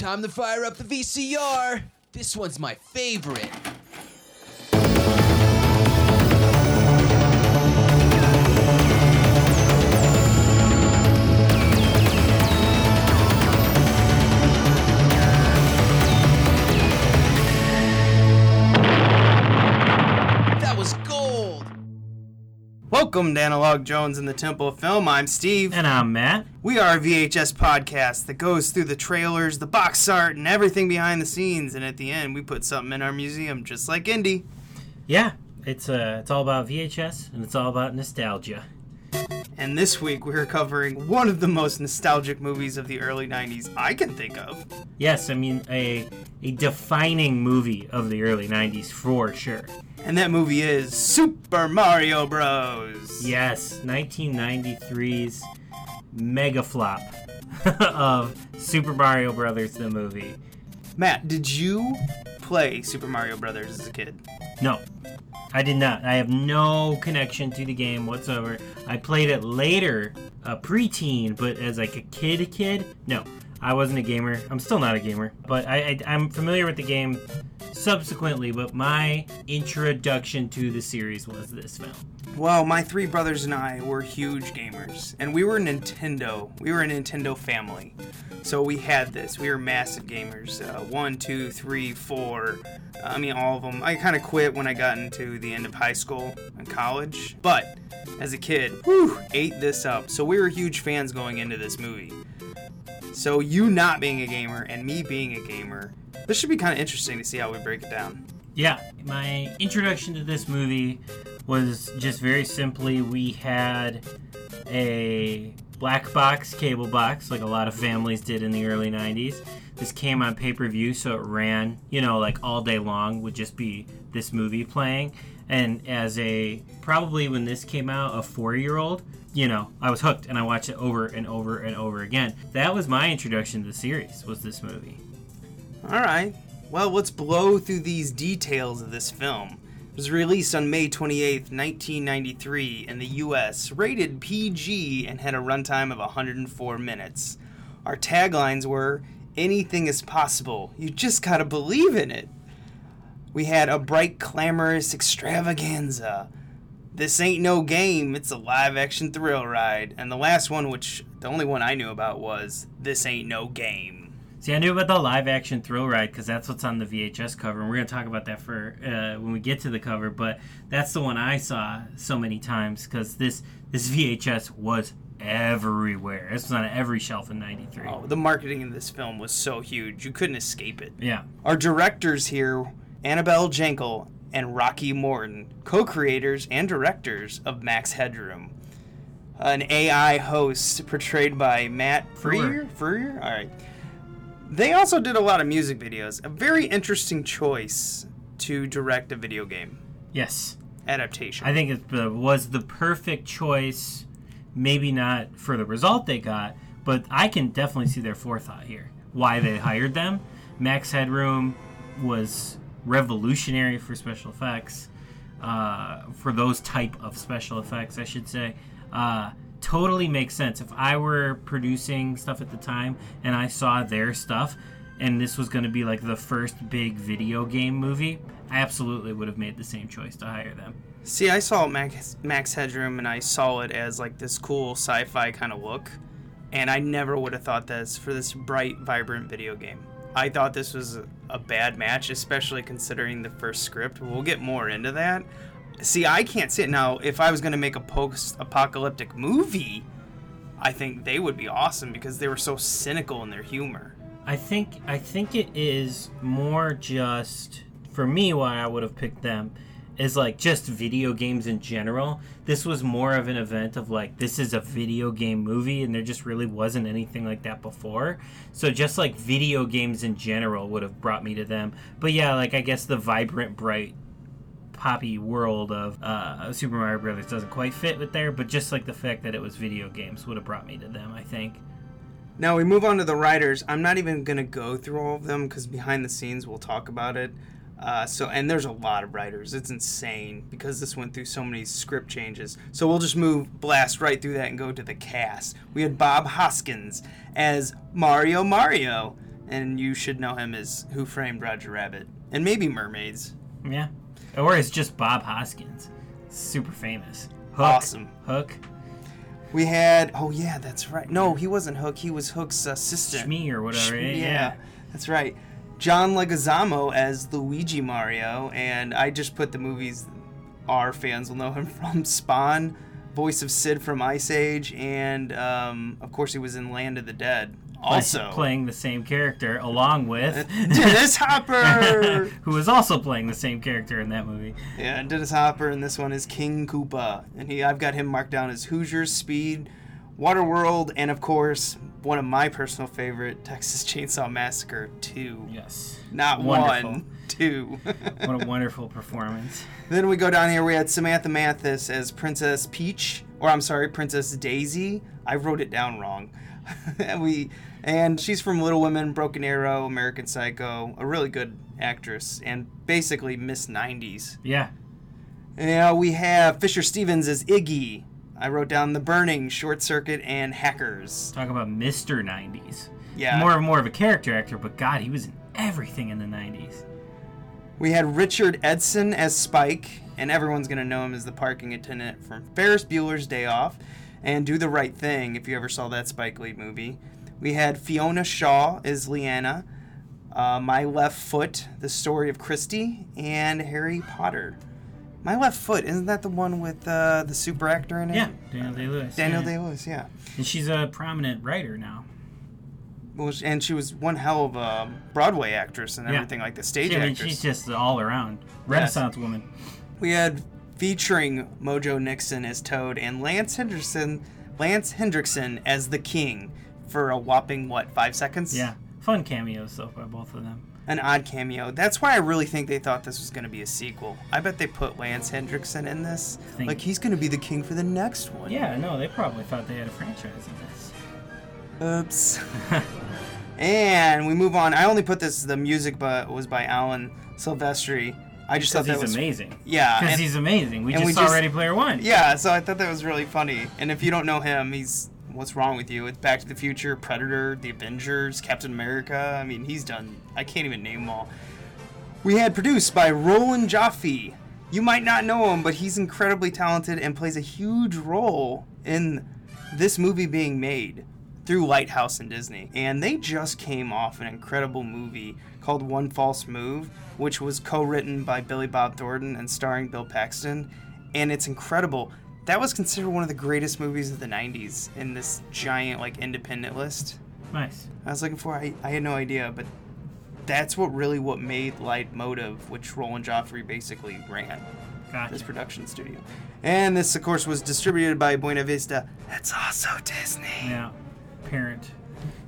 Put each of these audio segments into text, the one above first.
Time to fire up the VCR. This one's my favorite. Welcome to Analog Jones in the Temple of Film. I'm Steve. And I'm Matt. We are a VHS podcast that goes through the trailers, the box art, and everything behind the scenes. And at the end, we put something in our museum, just like Indy. Yeah, it's uh, it's all about VHS and it's all about nostalgia. And this week, we're covering one of the most nostalgic movies of the early 90s I can think of. Yes, I mean a a defining movie of the early '90s for sure. And that movie is Super Mario Bros. Yes, 1993's mega flop of Super Mario Brothers the movie. Matt, did you play Super Mario Brothers as a kid? No, I did not. I have no connection to the game whatsoever. I played it later, a preteen, but as like a kid, kid. No, I wasn't a gamer. I'm still not a gamer, but I, I I'm familiar with the game subsequently. But my introduction to the series was this film. Well, my three brothers and I were huge gamers, and we were Nintendo. We were a Nintendo family, so we had this. We were massive gamers. Uh, one, two, three, four. I mean, all of them. I kind of quit when I got into the end of high school and college, but as a kid, whew, ate this up. So we were huge fans going into this movie. So you not being a gamer and me being a gamer, this should be kind of interesting to see how we break it down. Yeah, my introduction to this movie was just very simply we had a black box cable box like a lot of families did in the early 90s. This came on pay per view, so it ran, you know, like all day long would just be this movie playing. And as a probably when this came out, a four year old, you know, I was hooked and I watched it over and over and over again. That was my introduction to the series, was this movie. All right. Well, let's blow through these details of this film. It was released on May 28th, 1993 in the US, rated PG, and had a runtime of 104 minutes. Our taglines were Anything is possible. You just gotta believe in it. We had a bright, clamorous extravaganza. This ain't no game, it's a live action thrill ride. And the last one, which the only one I knew about, was This Ain't No Game. See, I knew about the live action thrill ride because that's what's on the VHS cover, and we're gonna talk about that for uh, when we get to the cover. But that's the one I saw so many times because this this VHS was everywhere. This was on every shelf in '93. Oh, the marketing in this film was so huge, you couldn't escape it. Yeah, Our directors here, Annabelle Jankel and Rocky Morton, co creators and directors of Max Headroom. An AI host portrayed by Matt Freer. Freer? All right. They also did a lot of music videos. A very interesting choice to direct a video game yes, adaptation. I think it uh, was the perfect choice. Maybe not for the result they got, but I can definitely see their forethought here. Why they hired them. Max Headroom was revolutionary for special effects, uh, for those type of special effects, I should say. Uh, totally makes sense. If I were producing stuff at the time and I saw their stuff, and this was going to be like the first big video game movie, I absolutely would have made the same choice to hire them. See, I saw Max, Max Headroom and I saw it as like this cool sci fi kind of look. And I never would have thought this for this bright, vibrant video game. I thought this was a, bad match, especially considering the first script. We'll get more into that. See, I can't see it now. If I was going to make a post apocalyptic movie, I think they would be awesome because they were so cynical in their humor. I think I think it is more just for me why I would have picked them is like just video games in general. This was more of an event of like this is a video game movie and there just really wasn't anything like that before. So just like video games in general would have brought me to them. But yeah, like I guess the vibrant bright poppy world of uh, Super Mario Brothers doesn't quite fit with there, but just like the fact that it was video games would have brought me to them, I think. Now we move on to the writers. I'm not even gonna go through all of them because behind the scenes we'll talk about it. Uh, so and there's a lot of writers. It's insane because this went through so many script changes. So we'll just move blast right through that and go to the cast. We had Bob Hoskins as Mario Mario, and you should know him as Who Framed Roger Rabbit, and maybe Mermaids. Yeah. Or it's just Bob Hoskins. Super famous. Hook. Awesome. Hook. We had, oh yeah, that's right. No, he wasn't Hook. He was Hook's assistant. Shmee or whatever. Shmee, yeah. yeah, that's right. John Leguizamo as Luigi Mario, and I just put the movies our fans will know him from Spawn, voice of Sid from Ice Age, and um, of course he was in Land of the Dead. Also, playing the same character along with Dennis Hopper. who was also playing the same character in that movie. yeah, Dennis Hopper, and this one is King Koopa, and he I've got him marked down as Hoosiers, Speed, Waterworld, and of course one of my personal favorite, Texas Chainsaw Massacre 2. Yes. Not Wonderful. one, two. What a wonderful performance. then we go down here. We had Samantha Mathis as Princess Peach, or I'm sorry, Princess Daisy. I wrote it down wrong. we and she's from Little Women, Broken Arrow, American Psycho. A really good actress and basically Miss 90s. Yeah. Yeah, we have Fisher Stevens as Iggy. I wrote down The Burning, Short Circuit, and Hackers. Talk about Mr. 90s. Yeah. More and more of a character actor, but God, he was in everything in the 90s. We had Richard Edson as Spike, and everyone's going to know him as the parking attendant from Ferris Bueller's Day Off and Do the Right Thing, if you ever saw that Spike Lee movie. We had Fiona Shaw as Leanna, uh, My Left Foot, The Story of Christie, and Harry Potter. My Left Foot, isn't that the one with uh, the super actor in it? Yeah, Daniel Day Lewis. Daniel yeah. Day Lewis, yeah. And she's a prominent writer now. Well, and she was one hell of a Broadway actress and Yeah. everything like the stage She- I mean, actress. she's just all around Renaissance woman. We had featuring Mojo Nixon as Toad and Lance Henderson, Lance Hendrickson as the King for a whopping what five seconds? Yeah, fun cameos though by both of them. An odd cameo. That's why I really think they thought this was going to be a sequel. I bet they put Lance Hendrickson in this. Think- Like he's going to be the king for the next one. Yeah, no, they probably thought they had a franchise in this. Oops. and we move on. I only put this the music, but was by Alan Silvestri. I just thought that he's was amazing. Yeah, Because he's amazing. We just we saw just- Ready Player One. Yeah, so I thought that was really funny. And if you don't know him, he's what's wrong with you? It's Back to the Future, Predator, The Avengers, Captain America. I mean, he's done. I can't even name them all. We had produced by Roland Joffé. You might not know him, but he's incredibly talented and plays a huge role in this movie being made through Lighthouse and Disney. And they just came off an incredible movie called One False Move, which was co-written by Billy Bob Thornton and starring Bill Paxton. And it's incredible. That was considered one of the greatest movies of the 90s in this giant like independent list. Nice. I was looking for I, I had no idea, but that's what really what made Lightmotive, which Roland Joffé basically ran Gotcha. this production studio. And this of course was distributed by Buena Vista. That's also Disney. Yeah. Parent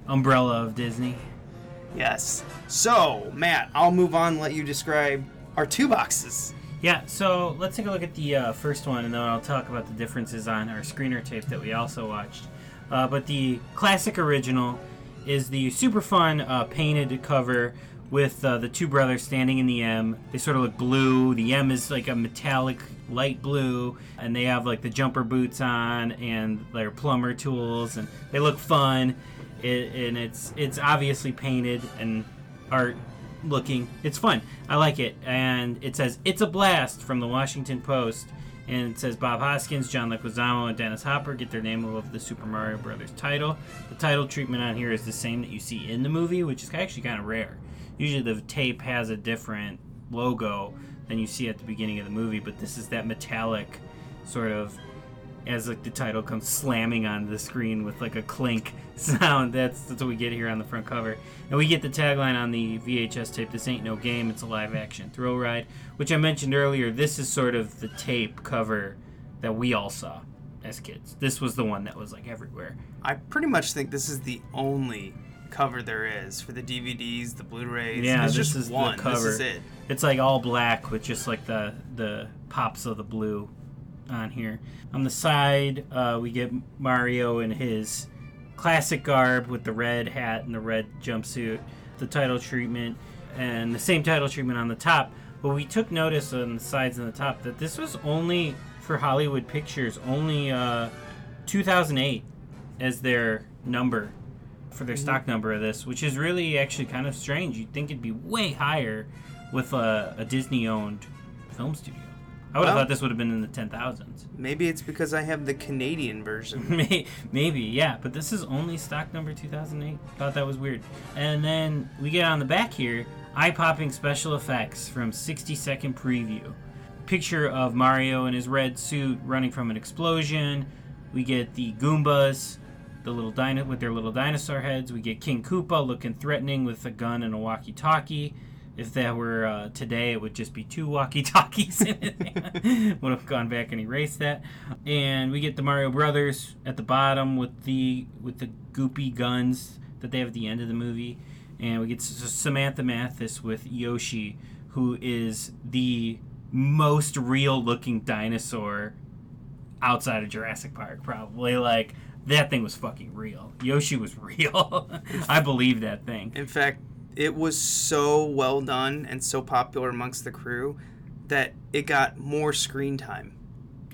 umbrella of Disney. Yes. So, Matt, I'll move on and let you describe our two boxes. Yeah, so let's take a look at the uh, first one, and then I'll talk about the differences on our screener tape that we also watched. Uh, but the classic original is the super fun uh, painted cover with uh, the two brothers standing in the M. They sort of look blue. The M is like a metallic light blue, and they have like the jumper boots on and their plumber tools, and they look fun. It, and it's it's obviously painted and art looking. It's fun. I like it. And it says, It's a Blast from the Washington Post. And it says Bob Hoskins, John Leguizamo, and Dennis Hopper get their name above the Super Mario Brothers title. The title treatment on here is the same that you see in the movie, which is actually kind of rare. Usually the tape has a different logo than you see at the beginning of the movie, but this is that metallic sort of as like the title comes slamming on the screen with like a clink sound. That's that's what we get here on the front cover, and we get the tagline on the VHS tape. This ain't no game; it's a live action thrill ride. Which I mentioned earlier. This is sort of the tape cover that we all saw as kids. This was the one that was like everywhere. I pretty much think this is the only cover there is for the DVDs, the Blu-rays. Yeah, There's this just is the one. cover. This is it. It's like all black with just like the the pops of the blue on here. On the side, uh, we get Mario in his classic garb with the red hat and the red jumpsuit, the title treatment, and the same title treatment on the top. But we took notice on the sides and the top that this was only for Hollywood Pictures, only uh, 2008 as their number for their stock number of this, which is really actually kind of strange. You'd think it'd be way higher with a, a Disney owned film studio. I would have Well- thought this would have been in the 10,000s. Maybe it's because I have the Canadian version. Maybe, yeah, but this is only stock number 2008. Thought that was weird. And then we get on the back here eye popping special effects from 60 second preview. Picture of Mario in his red suit running from an explosion. We get the Goombas, the little dino with their little dinosaur heads. We get King Koopa looking threatening with a gun and a walkie talkie. If that were uh, today, it would just be two walkie talkies in it. would have gone back and erased that. And we get the Mario Brothers at the bottom with the with the goopy guns that they have at the end of the movie. And we get Samantha Mathis with Yoshi, who is the most real looking dinosaur outside of Jurassic Park, probably. Like, that thing was fucking real. Yoshi was real. I believe that thing. In fact, it was so well done and so popular amongst the crew that it got more screen time.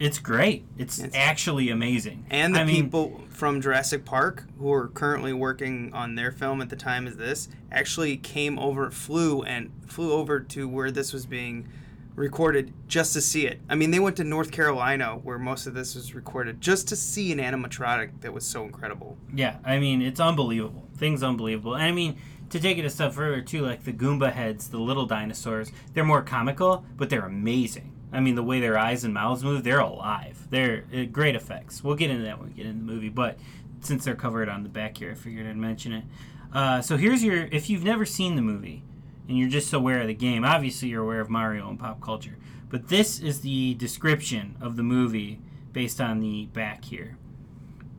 It's great. It's, It's- actually amazing. And the I mean, people from Jurassic Park who are currently working on their film at the time as this actually came over, flew and flew over to where this was being recorded just to see it. I mean, they went to North Carolina where most of this was recorded just to see an animatronic that was so incredible. Yeah, I mean, it's unbelievable. Things unbelievable. And I mean, to take it a step further, too, like the Goomba heads, the little dinosaurs, they're more comical, but they're amazing. I mean, the way their eyes and mouths move, they're alive. They're uh, great effects. We'll get into that when we get in the movie, but since they're covered on the back here, I figured I'd mention it. Uh, so here's your if you've never seen the movie and you're just aware of the game, obviously you're aware of Mario and pop culture. But this is the description of the movie based on the back here.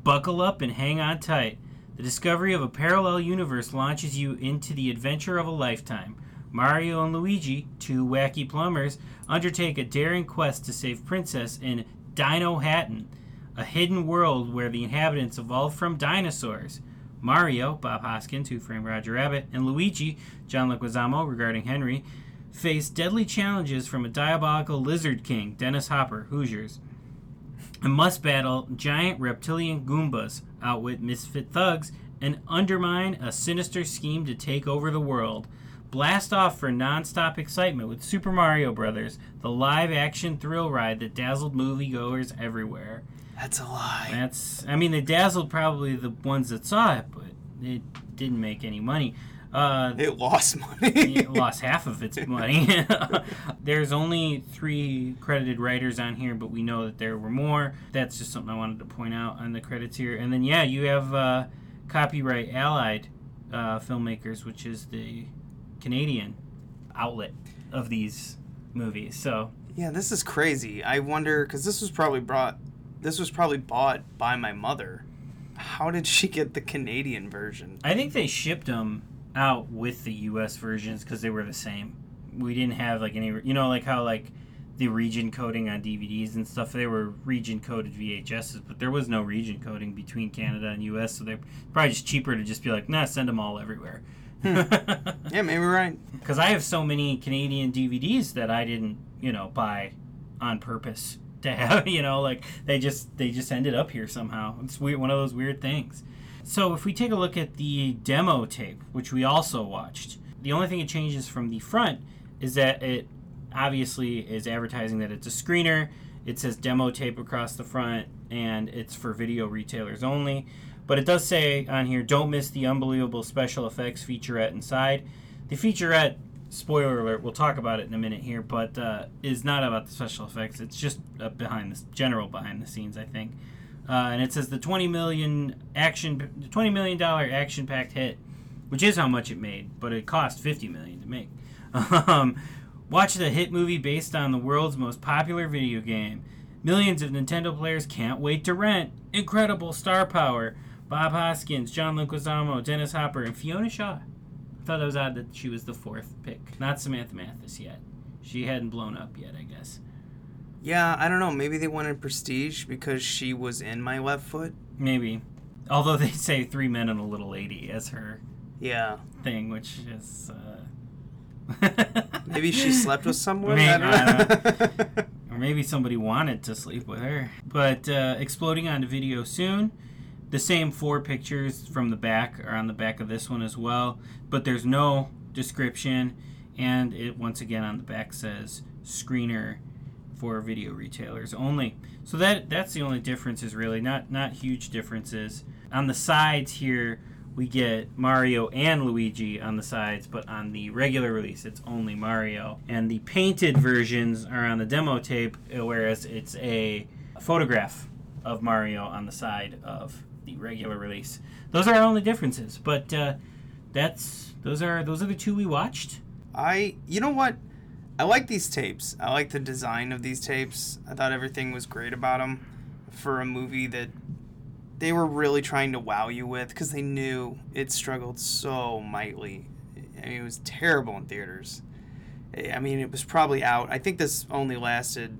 Buckle up and hang on tight. The discovery of a parallel universe launches you into the adventure of a lifetime. Mario and Luigi, two wacky plumbers, undertake a daring quest to save Princess in Dinohattan, a hidden world where the inhabitants evolved from dinosaurs. Mario, Bob Hoskins, who framed Roger Rabbit, and Luigi, John Leguizamo, regarding Henry, face deadly challenges from a diabolical lizard king, Dennis Hopper, Hoosiers and must battle giant reptilian Goombas, outwit misfit thugs, and undermine a sinister scheme to take over the world. Blast off for non-stop excitement with Super Mario Brothers, the live-action thrill ride that dazzled moviegoers everywhere. That's a lie. That's, I mean, they dazzled probably the ones that saw it, but it didn't make any money. Uh, It lost money. it lost half of its money. There's only three credited writers on here, but we know that there were more. That's just something I wanted to point out on the credits here. And then, yeah, you have uh, Copyright Allied uh, Filmmakers, which is the Canadian outlet of these movies. So, Yeah, this is crazy. I wonder because this was probably brought, this was probably bought by my mother. How did she get the Canadian version? I think they shipped them out with the U.S. versions because they were the same. We didn't have like any, you know, like how like the region coding on DVDs and stuff. They were region coded VHSs, but there was no region coding between Canada and U.S. So they're probably just cheaper to just be like, nah, send them all everywhere. Hmm. Yeah, maybe right. Because I have so many Canadian DVDs that I didn't, you know, buy on purpose to have. You know, like they just they just ended up here somehow. It's weird, one of those weird things. So if we take a look at the demo tape, which we also watched, the only thing it changes from the front is that it obviously is advertising that it's a screener. It says demo tape across the front, and it's for video retailers only. But it does say on here, don't miss the unbelievable special effects featurette inside. The featurette, spoiler alert, we'll talk about it in a minute here, but uh, is not about the special effects. It's just behind the general behind the scenes, I think. Uh, and it says the 20 million action, the 20 million dollar action packed hit, which is how much it made, but it cost 50 million to make. Um, watch the hit movie based on the world's most popular video game. Millions of Nintendo players can't wait to rent. Incredible star power. Bob Hoskins, John Leguizamo, Dennis Hopper, and Fiona Shaw. I thought that was odd that she was the fourth pick, not Samantha Mathis yet. She hadn't blown up yet, I guess. Yeah, I don't know. Maybe they wanted prestige because she was in my left foot. Maybe. Although they say three men and a little lady as her Yeah. thing, which is. Uh... Maybe she slept with someone. Maybe, I don't know. or maybe somebody wanted to sleep with her. But uh, exploding onto video soon. The same four pictures from the back are on the back of this one as well, but there's no description, and it once again on the back says screener for video retailers only. So that that's the only difference is really, not not huge differences. On the sides here, we get Mario and Luigi on the sides, but on the regular release, it's only Mario. And the painted versions are on the demo tape, whereas it's a photograph of Mario on the side of the regular release. Those are our only differences, but uh, that's those are those are the two we watched. I, you know what? I like these tapes. I like the design of these tapes. I thought everything was great about them for a movie that they were really trying to wow you with because they knew it struggled so mightily. I mean, it was terrible in theaters. I mean, it was probably out. I think this only lasted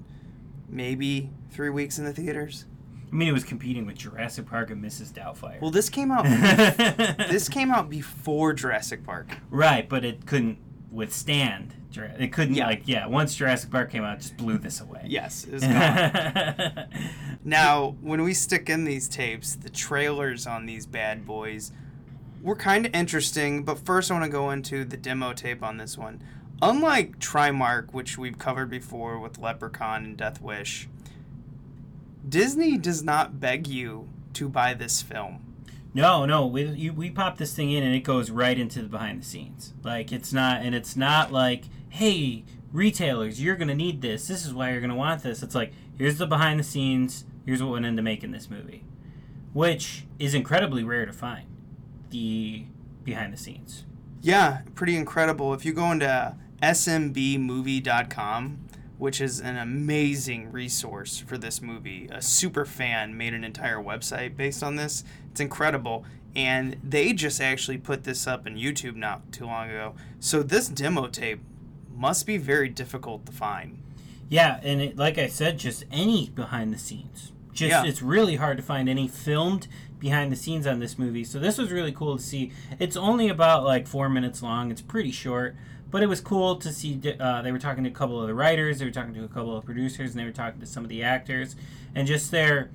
maybe three weeks in the theaters. I mean, it was competing with Jurassic Park and Mrs. Doubtfire. Well, this came out. this this came out before Jurassic Park. right, but it couldn't withstand. It couldn't Yeah. like yeah. Once Jurassic Park came out, it just blew this away. Yes, it was gone. Now, when we stick in these tapes, the trailers on these bad boys were kind of interesting, but first I want to go into the demo tape on this one. Unlike Trimark, which we've covered before with Leprechaun and Death Wish, Disney does not beg you to buy this film. No, no, we you, we pop this thing in and it goes right into the behind the scenes. Like it's not, and it's not like, hey, retailers, you're gonna need this. This is why you're gonna want this. It's like, here's the behind the scenes. Here's what went into making this movie, which is incredibly rare to find. The behind the scenes. Yeah, pretty incredible. If you go into smbmovie.com, which is an amazing resource for this movie, a super fan made an entire website based on this. It's incredible. And they just actually put this up in YouTube not too long ago. So this demo tape must be very difficult to find. Yeah, and it, like I said, just any behind the scenes. Just Yeah. it's really hard to find any filmed behind the scenes on this movie. So this was really cool to see. It's only about like four minutes long. It's pretty short, but it was cool to see. Uh, they were talking to a couple of the writers. They were talking to a couple of producers, and they were talking to some of the actors, and just their.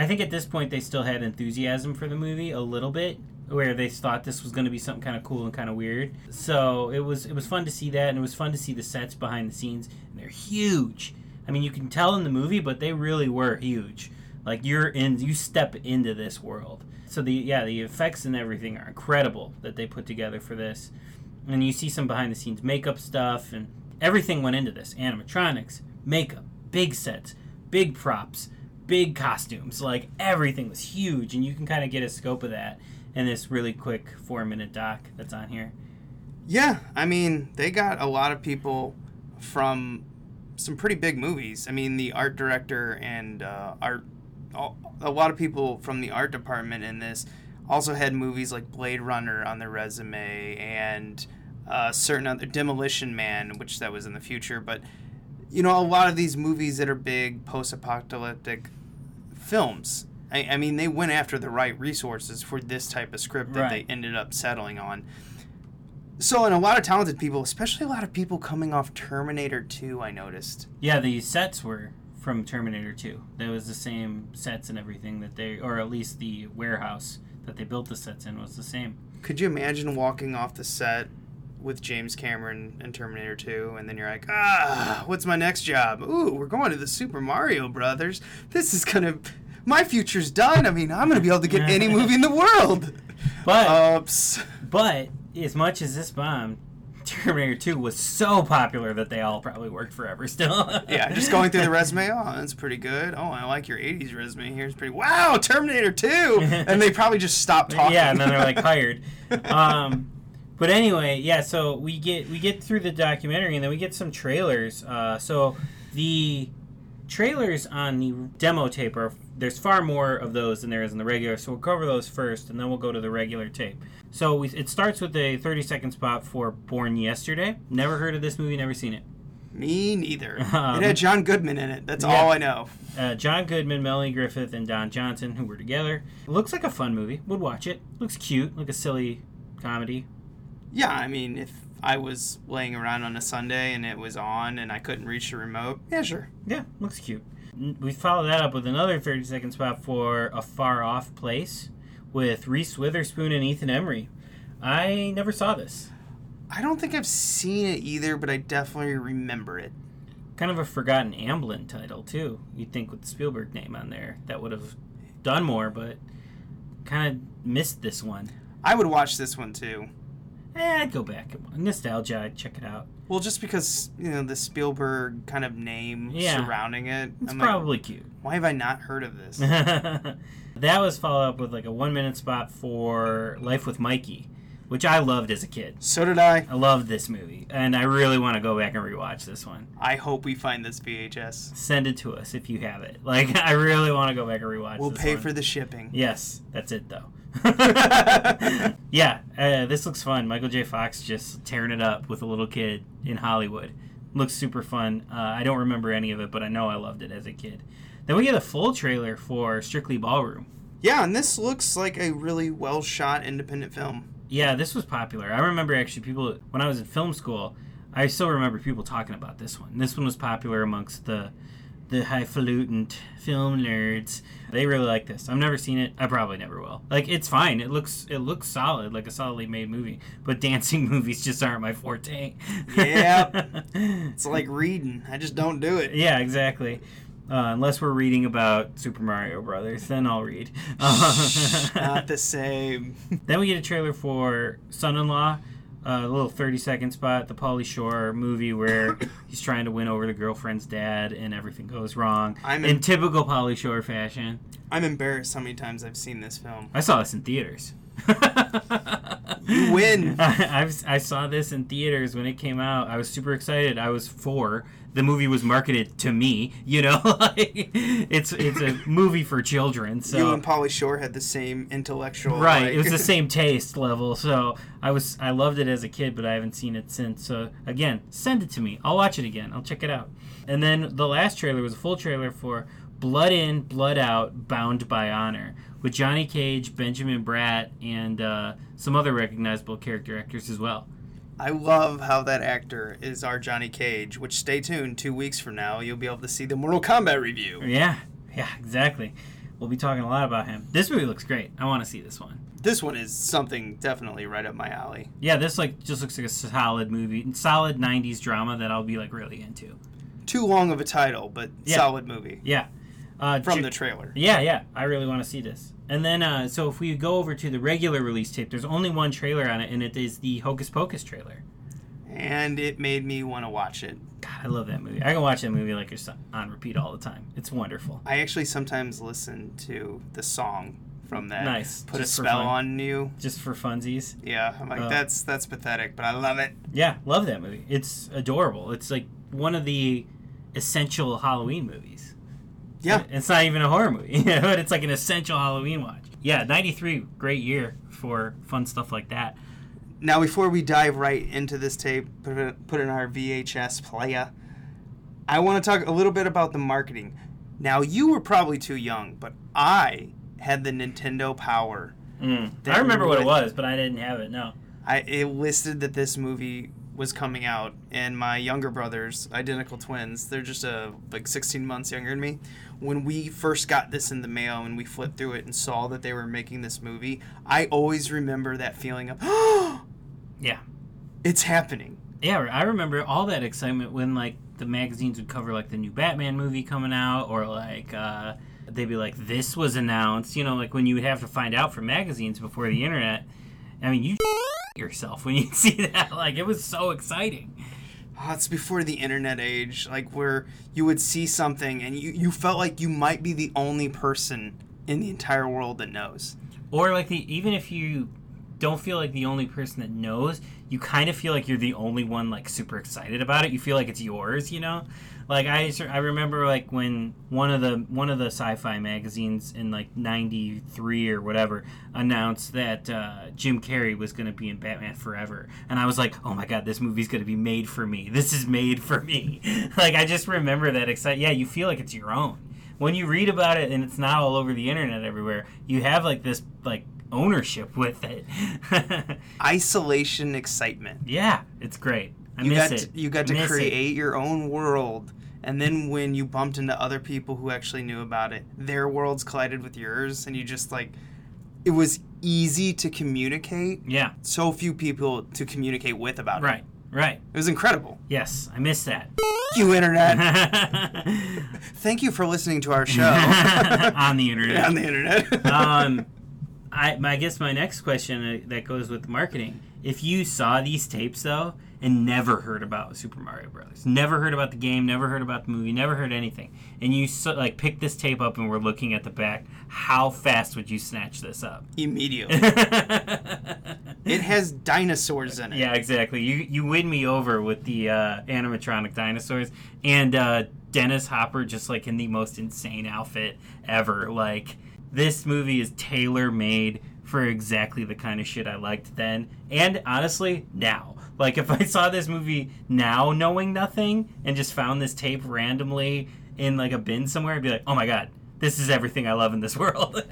I think at this point they still had enthusiasm for the movie a little bit, where they thought this was going to be something kind of cool and kind of weird. So it was it was fun to see that, and it was fun to see the sets behind the scenes, and they're huge. I mean, you can tell in the movie, but they really were huge. Like you're in, you step into this world. So the yeah, the effects and everything are incredible that they put together for this. And you see some behind the scenes makeup stuff, and everything went into this: animatronics, makeup, big sets, big props, big costumes. Like everything was huge, and you can kind of get a scope of that in this really quick four-minute doc that's on here. Yeah, I mean, they got a lot of people from some pretty big movies. I mean, the art director and uh, art, a lot of people from the art department in this also had movies like Blade Runner on their resume and uh, certain other Demolition Man, which that was in the future. But you know, a lot of these movies that are big post-apocalyptic films. I, I mean, they went after the right resources for this type of script that Right. they ended up settling on. So, and a lot of talented people, especially a lot of people coming off Terminator 2, I noticed. Yeah, the sets were from Terminator 2. That was the same sets and everything that they, or at least the warehouse that they built the sets in was the same. Could you imagine walking off the set with James Cameron and Terminator 2, and then you're like, ah, what's my next job? Ooh, we're going to the Super Mario Brothers. This is gonna, my future's done. I mean, I'm gonna be able to get any movie in the world. But Oops. but as much as this bombed, Terminator 2 was so popular that they all probably worked forever still. Yeah, just going through the resume. Oh, that's pretty good. Oh, I like your '80s resume. Here's pretty. Wow, Terminator 2, and they probably just stopped talking. Yeah, and then they're like hired. Um, but anyway, yeah. So we get we get through the documentary, and then we get some trailers. Uh, so the trailers on the demo tape are there's far more of those than there is in the regular. So we'll cover those first, and then we'll go to the regular tape. So we, it starts with a 30 second spot for Born Yesterday. Never heard of this movie, never seen it. Me neither. Um, it had John Goodman in it. That's yeah. all I know. Uh, John Goodman, Melanie Griffith, and Don Johnson, who were together. It looks like a fun movie. Would watch it. Looks cute, like a silly comedy. Yeah, I mean, if I was laying around on a Sunday and it was on and I couldn't reach the remote, yeah, sure. Yeah, looks cute. We follow that up with another 30 second spot for A Far Off Place. with Reese Witherspoon and Ethan Embry. I never saw this. I don't think I've seen it either, but I definitely remember it. Kind of a forgotten Amblin title too. You'd think with the Spielberg name on there that would have done more, but kind of missed this one. I would watch this one too. Eh, I'd go back. Nostalgia, I'd check it out. Well, just because you know the Spielberg kind of name Yeah. surrounding it, It's I'm like, probably cute. why have I not heard of this? that was followed up with like a one minute spot for Life with Mikey, which I loved as a kid. so did I. I loved this movie, and I really want to go back and rewatch this one. I hope we find this VHS. Send it to us if you have it. Like, I really want to go back and rewatch. We'll this pay one. for the shipping. Yes, that's it though. yeah, uh, this looks fun. Michael J. Fox just tearing it up with a little kid in Hollywood. Looks super fun. Uh, I don't remember any of it, but I know I loved it as a kid. Then we get a full trailer for Strictly Ballroom. Yeah, and this looks like a really well shot independent film. Yeah, this was popular. I remember actually people when I was in film school. I still remember people talking about this one. This one was popular amongst the the highfalutin film nerds. They really like this. I've never seen it. I probably never will. Like it's fine. It looks it looks solid, like a solidly made movie. But dancing movies just aren't my forte. Yeah. It's like reading. I just don't do it. yeah, exactly. Uh, unless we're reading about Super Mario Brothers, then I'll read. Not the same. Then we get a trailer for Son-in-Law, a little 30 second spot, the Pauly Shore movie where he's trying to win over the girlfriend's dad and everything goes wrong. I'm in in- typical Pauly Shore fashion. I'm embarrassed how many times I've seen this film. I saw this in theaters. You win. I, I've, I saw this in theaters when it came out. I was super excited. I was four. The movie was marketed to me. You know, like, it's it's a movie for children. So you and Pauly Shore had the same intellectual. right like- it was the same taste level so i was i loved it as a kid but i haven't seen it since so again send it to me i'll watch it again i'll check it out and then the last trailer was a full trailer for blood in blood out bound by honor with johnny cage benjamin bratt and uh, some other recognizable character actors as well I love how that actor is our Johnny Cage. Which stay tuned. Two weeks from now, you'll be able to see the Mortal Kombat review. yeah yeah exactly we'll be talking a lot about him this movie looks great i want to see this one This one is something definitely right up my alley. yeah this like just looks like a solid movie solid 90s drama that i'll be like really into Too long of a title, but Yeah. solid movie Yeah. Uh, from Ju- the trailer. Yeah, yeah. I really want to see this. And then, uh, so if we go over to the regular release tape, there's only one trailer on it, and it is the Hocus Pocus trailer. And it made me want to watch it. God, I love that movie. I can watch that movie like it's on repeat all the time. It's wonderful. I actually sometimes listen to the song from that. Nice. Put Just a spell on you. Just for funsies. Yeah, I'm like Oh. that's that's pathetic, but I love it. Yeah, love that movie. It's adorable. It's like one of the essential Halloween movies. Yeah. It's not even a horror movie, but it's like an essential Halloween watch. Yeah, 93, great year for fun stuff like that. Now, before we dive right into this tape, put it, put it in our VHS player, I want to talk a little bit about the marketing. Now, you were probably too young, but I had the Nintendo Power. Mm. I remember what it was, but I didn't have it. No. I it listed that this movie was coming out, and my younger brothers, identical twins, they're just uh, like 16 months younger than me. When we first got this in the mail and we flipped through it and saw that they were making this movie, I always remember that feeling of, oh, Yeah. it's happening. Yeah, I remember all that excitement when like the magazines would cover like the new Batman movie coming out, or like uh, they'd be like, "This was announced." You know, like when you would have to find out from magazines before the internet. I mean, you yourself when you see that. Like it was so exciting. Oh, it's before the internet age, like where you would see something and you, you felt like you might be the only person in the entire world that knows. Or like the even if you don't feel like the only person that knows, you kind of feel like you're the only one like super excited about it. You feel like it's yours, you know? Like I I remember like when one of the one of the sci-fi magazines in like 93 or whatever announced that uh, Jim Carrey was going to be in Batman Forever. And I was like, "Oh my god, this movie's going to be made for me. This is made for me." like I just remember that excited. Yeah, you feel like it's your own when you read about it and it's not all over the internet everywhere, you have like this like ownership with it. Isolation excitement. yeah, it's great. I you got it. To, you got to Miss it. create your own world. And then when you bumped into other people who actually knew about it, their worlds collided with yours and you just like it was easy to communicate. Yeah. So few people to communicate with about it. Right. Right. It was incredible. Yes, I miss that. You, internet. Thank you for listening to our show On the internet. on the internet. um, I, I guess my next question uh, that goes with marketing: If you saw these tapes though and never heard about Super Mario Brothers, never heard about the game, never heard about the movie, never heard anything, and you so, like pick this tape up and we're looking at the back, how fast would you snatch this up? Immediately. It has dinosaurs in it. Yeah, exactly. You you win me over with the uh, animatronic dinosaurs and uh, Dennis Hopper just like in the most insane outfit ever. Like this movie is tailor made for exactly the kind of shit I liked then and honestly now. Like if I saw this movie now knowing nothing and just found this tape randomly in like a bin somewhere, I'd be like, "Oh my god, this is everything I love in this world."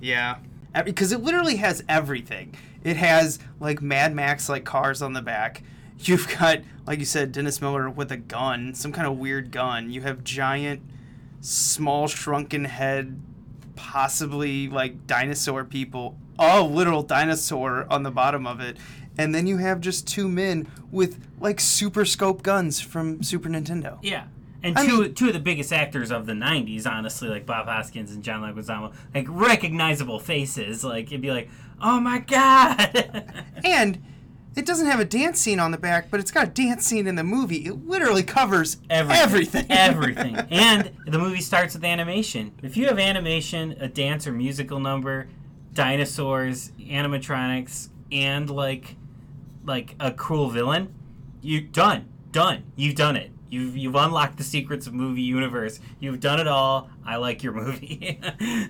Yeah. Because it literally has everything. It has like Mad Max like cars on the back. You've got, like you said, Dennis Miller with a gun, some kind of weird gun. You have giant, small, shrunken head, possibly like dinosaur people. Oh, literal dinosaur on the bottom of it. And then you have just two men with like super scope guns from Super Nintendo. Yeah. And I two mean- two of the biggest actors of the '90s, honestly, like Bob Hoskins and John Leguizamo, like recognizable faces. Like it'd be like, oh my god. And it doesn't have a dance scene on the back, but it's got a dance scene in the movie. It literally covers everything. Everything. Everything. And the movie starts with animation. If you have animation, a dance or musical number, dinosaurs, animatronics, and like like a cruel villain, you done. Done. You've done it. You've you've unlocked the secrets of movie universe. You've done it all. I like your movie.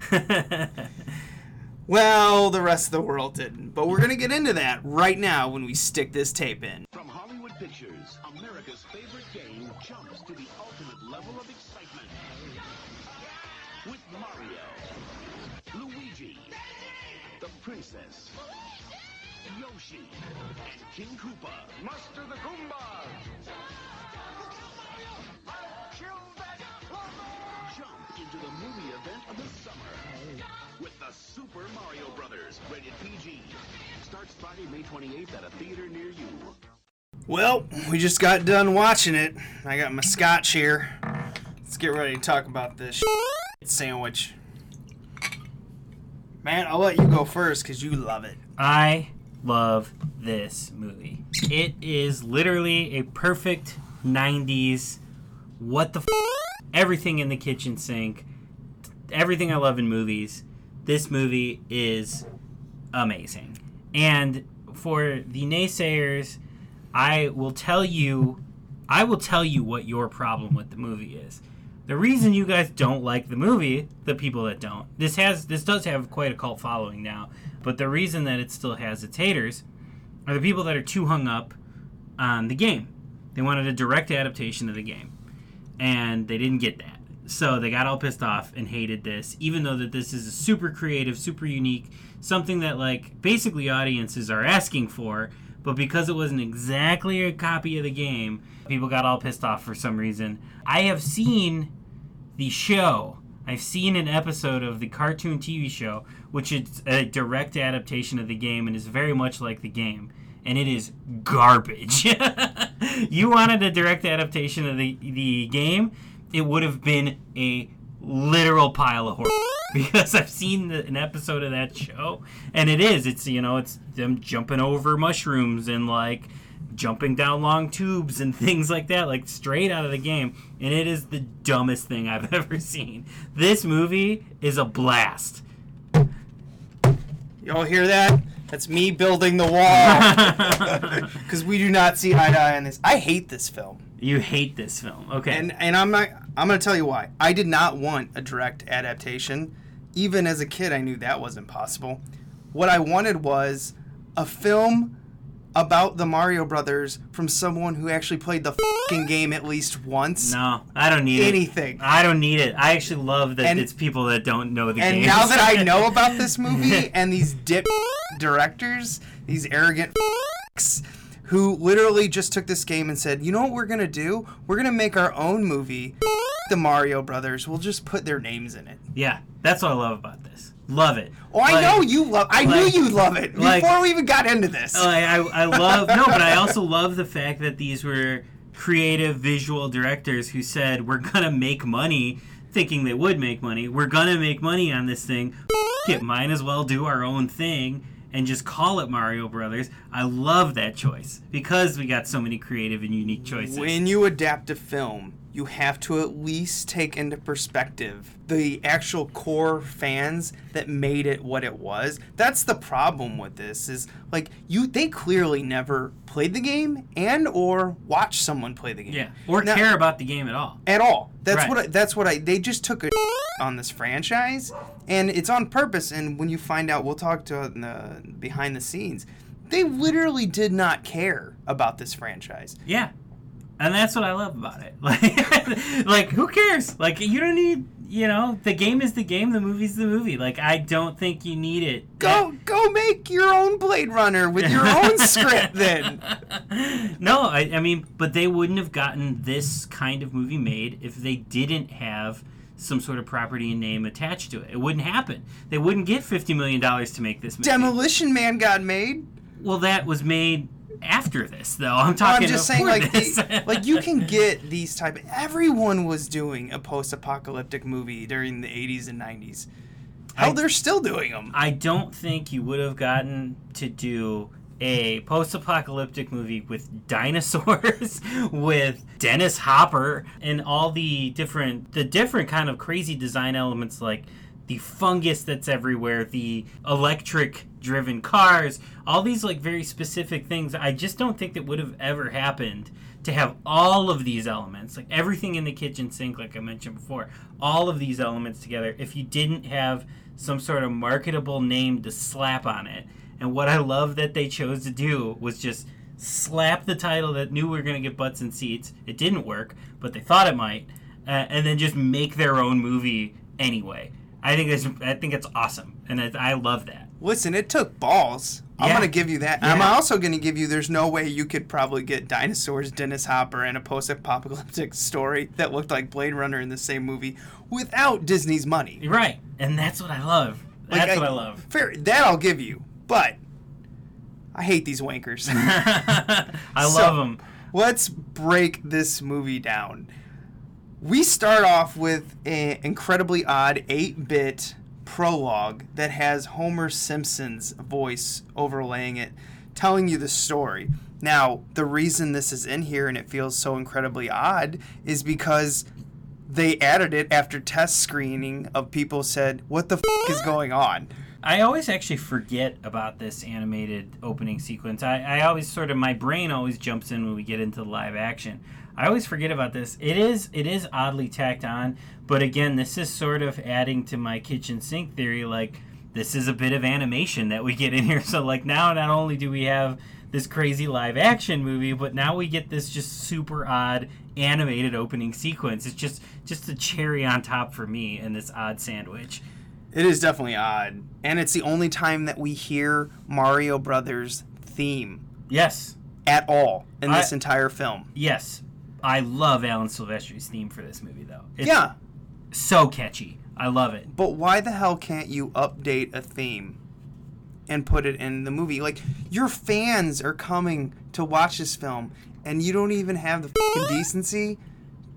well, the rest of the world didn't. But we're going to get into that right now when we stick this tape in. From Hollywood Pictures, America's favorite game jumps to the ultimate level of excitement. With Mario, Luigi, the Princess, Yoshi, and King Koopa. Muster the Goombas! Jump into the movie event of the summer with the Super Mario Brothers, rated PG. Starts Friday, May 28th at a theater near you. Well, we just got done watching it. I got my scotch here. Let's get ready to talk about this sandwich. Man, I'll let you go first because you love it. I love this movie. It is literally a perfect 90s what the f- everything in the kitchen sink. Everything I love in movies. This movie is amazing. And for the naysayers, I will tell you I will tell you what your problem with the movie is. The reason you guys don't like the movie, the people that don't. This has this does have quite a cult following now, but the reason that it still has its haters are the people that are too hung up on the game. They wanted a direct adaptation of the game, and they didn't get that. So they got all pissed off and hated this, even though that this is a super creative, super unique, something that like basically audiences are asking for. But because it wasn't exactly a copy of the game, people got all pissed off for some reason. I have seen the show. I've seen an episode of the cartoon TV show, which is a direct adaptation of the game and is very much like the game. And it is garbage. you wanted a direct adaptation of the, the game, it would have been a literal pile of horror. Because I've seen the, an episode of that show, and it is. It's, you know, it's them jumping over mushrooms and like jumping down long tubes and things like that, like straight out of the game. And it is the dumbest thing I've ever seen. This movie is a blast. Y'all hear that? That's me building the wall. Because we do not see eye to eye on this. I hate this film. You hate this film. Okay. And and I'm not I'm gonna tell you why. I did not want a direct adaptation. Even as a kid I knew that wasn't possible. What I wanted was a film about the Mario Brothers from someone who actually played the fucking game at least once. no, I don't need Anything. it. I don't need it. I actually love that And- it's people that don't know the And game. And now that I know about this movie and these dip directors, these arrogant who literally just took this game and said, "You know what we're gonna do? We're gonna make our own movie, the Mario Brothers. We'll just put their names in it." Yeah, that's what I love about this. Love it. Oh, I Like- know you love. I knew you'd love it before like- we even got into this. Oh, I, I, I love no, but I also love the fact that these were creative visual directors who said we're gonna make money, thinking they would make money. We're gonna make money on this thing. It might as well do our own thing and just call it Mario Brothers. I love that choice because we got so many creative and unique choices. When you adapt a film, you have to at least take into perspective the actual core fans that made it what it was. That's the problem with this is like you they clearly never played the game and or watched someone play the game. yeah, or Now- care about the game at all. at all. That's Right. what I, that's what I they just took a on this franchise and it's on purpose and when you find out we'll talk to in the behind the scenes they literally did not care about this franchise. Yeah. And that's what I love about it. Like, like who cares? Like, you don't need, you know, the game is the game, the movie's the movie. Like, I don't think you need it. Go go make your own Blade Runner with your own script then. no, I, I mean, but they wouldn't have gotten this kind of movie made if they didn't have some sort of property and name attached to it. It wouldn't happen. They wouldn't get $50 million to make this movie. Demolition Man got made. well, that was made after this, though. I'm talking. I'm just saying, like, this. the, like you can get these type. Everyone was doing a post-apocalyptic movie during the 80s and 90s. Hell, I- they're still doing them. I don't think you would have gotten to do a post-apocalyptic movie with dinosaurs with Dennis Hopper and all the different the different kind of crazy design elements like the fungus that's everywhere, the electric driven cars, all these like very specific things. I just don't think that would have ever happened to have all of these elements, like everything in the kitchen sink, like I mentioned before, all of these elements together, if you didn't have some sort of marketable name to slap on it. And what I love that they chose to do was just slap the title that knew we were going to get butts and seats. It didn't work, but they thought it might, uh, and then just make their own movie anyway. I think that's I think it's awesome, and I love that. Listen, it took balls. I'm Yeah. gonna give you that. I'm also gonna give you. There's no way you could probably get dinosaurs, Dennis Hopper, and a post-apocalyptic story that looked like Blade Runner in the same movie without Disney's money. You're right, and that's what I love. Like, That's what I love. Fair, that I'll give you, but I hate these wankers. I So- love them. Let's break this movie down. We start off with an incredibly odd 8 bit prologue that has Homer Simpson's voice overlaying it, telling you the story. Now, the reason this is in here and it feels so incredibly odd is because they added it after test screening of people said, What the f is going on? I always actually forget about this animated opening sequence. I, I always sort of my brain always jumps in when we get into the live action. I always forget about this. It is it is oddly tacked on, but again, this is sort of adding to my kitchen sink theory. Like this is a bit of animation that we get in here. So like now, not only do we have this crazy live action movie, but now we get this just super odd animated opening sequence. It's just just a cherry on top for me in this odd sandwich. It is definitely odd. And it's the only time that we hear Mario Brothers theme Yes, at all in this entire film. Yes, I love Alan Silvestri's theme for this movie, though. It's yeah, so catchy. I love it. but why the hell can't you update a theme and put it in the movie? Like, your fans are coming to watch this film, and you don't even have the decency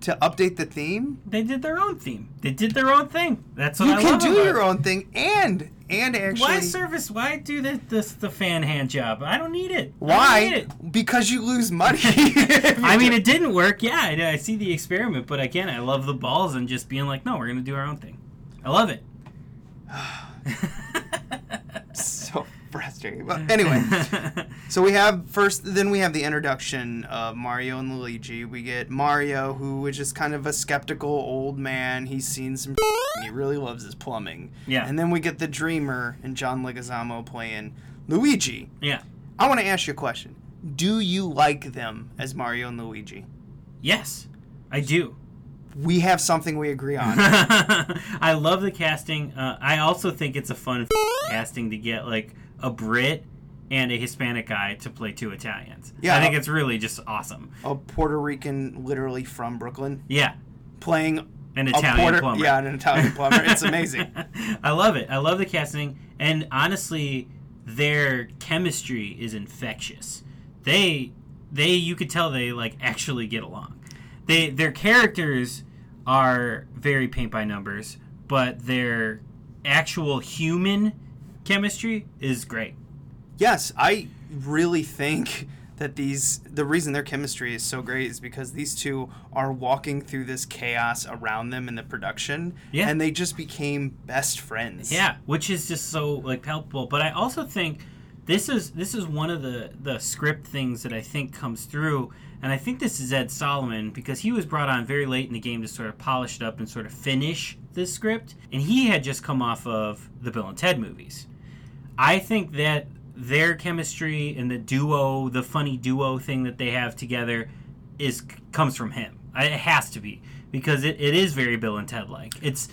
to update the theme? They did their own theme. They did their own thing. That's what You I can do your own thing and and actually Why service? Why do the, this the fan hand job? I don't need it. Don't need why? it. Because you lose money. I mean, it didn't work. Yeah, I, I see the experiment, but again, I love the balls and just being like, no, we're gonna do our own thing. I love it. frustrating. But anyway, so we have first, then we have the introduction of Mario and Luigi. We get Mario, who is just kind of a skeptical old man. He's seen some. and he really loves his plumbing. Yeah. And then we get the Dreamer and John Leguizamo playing Luigi. yeah. I want to ask you a question. Do you like them as Mario and Luigi? Yes, I do. We have something we agree on. I love the casting. Uh, I also think it's a fun casting to get like a Brit and a Hispanic guy to play two Italians. Yeah. I think it's really just awesome. a Puerto Rican, literally from Brooklyn, Yeah, playing An Italian Puerto- plumber. Yeah, an Italian plumber. It's amazing. I love it. I love the casting, and honestly, their chemistry is infectious. They, they, you could tell they like actually get along. They, their characters are very paint by numbers, but their actual human chemistry is great. Yes, I really think that these the reason their chemistry is so great is because these two are walking through this chaos around them in the production Yeah. and they just became best friends. Yeah, which is just so like palpable. But I also think this is this is one of the the script things that I think comes through, and I think this is Ed Solomon because he was brought on very late in the game to sort of polish it up and sort of finish this script, and he had just come off of the Bill and Ted movies. I think that their chemistry and the duo, the funny duo thing that they have together, is comes from him. It has to be because it, it is very Bill and Ted like. It's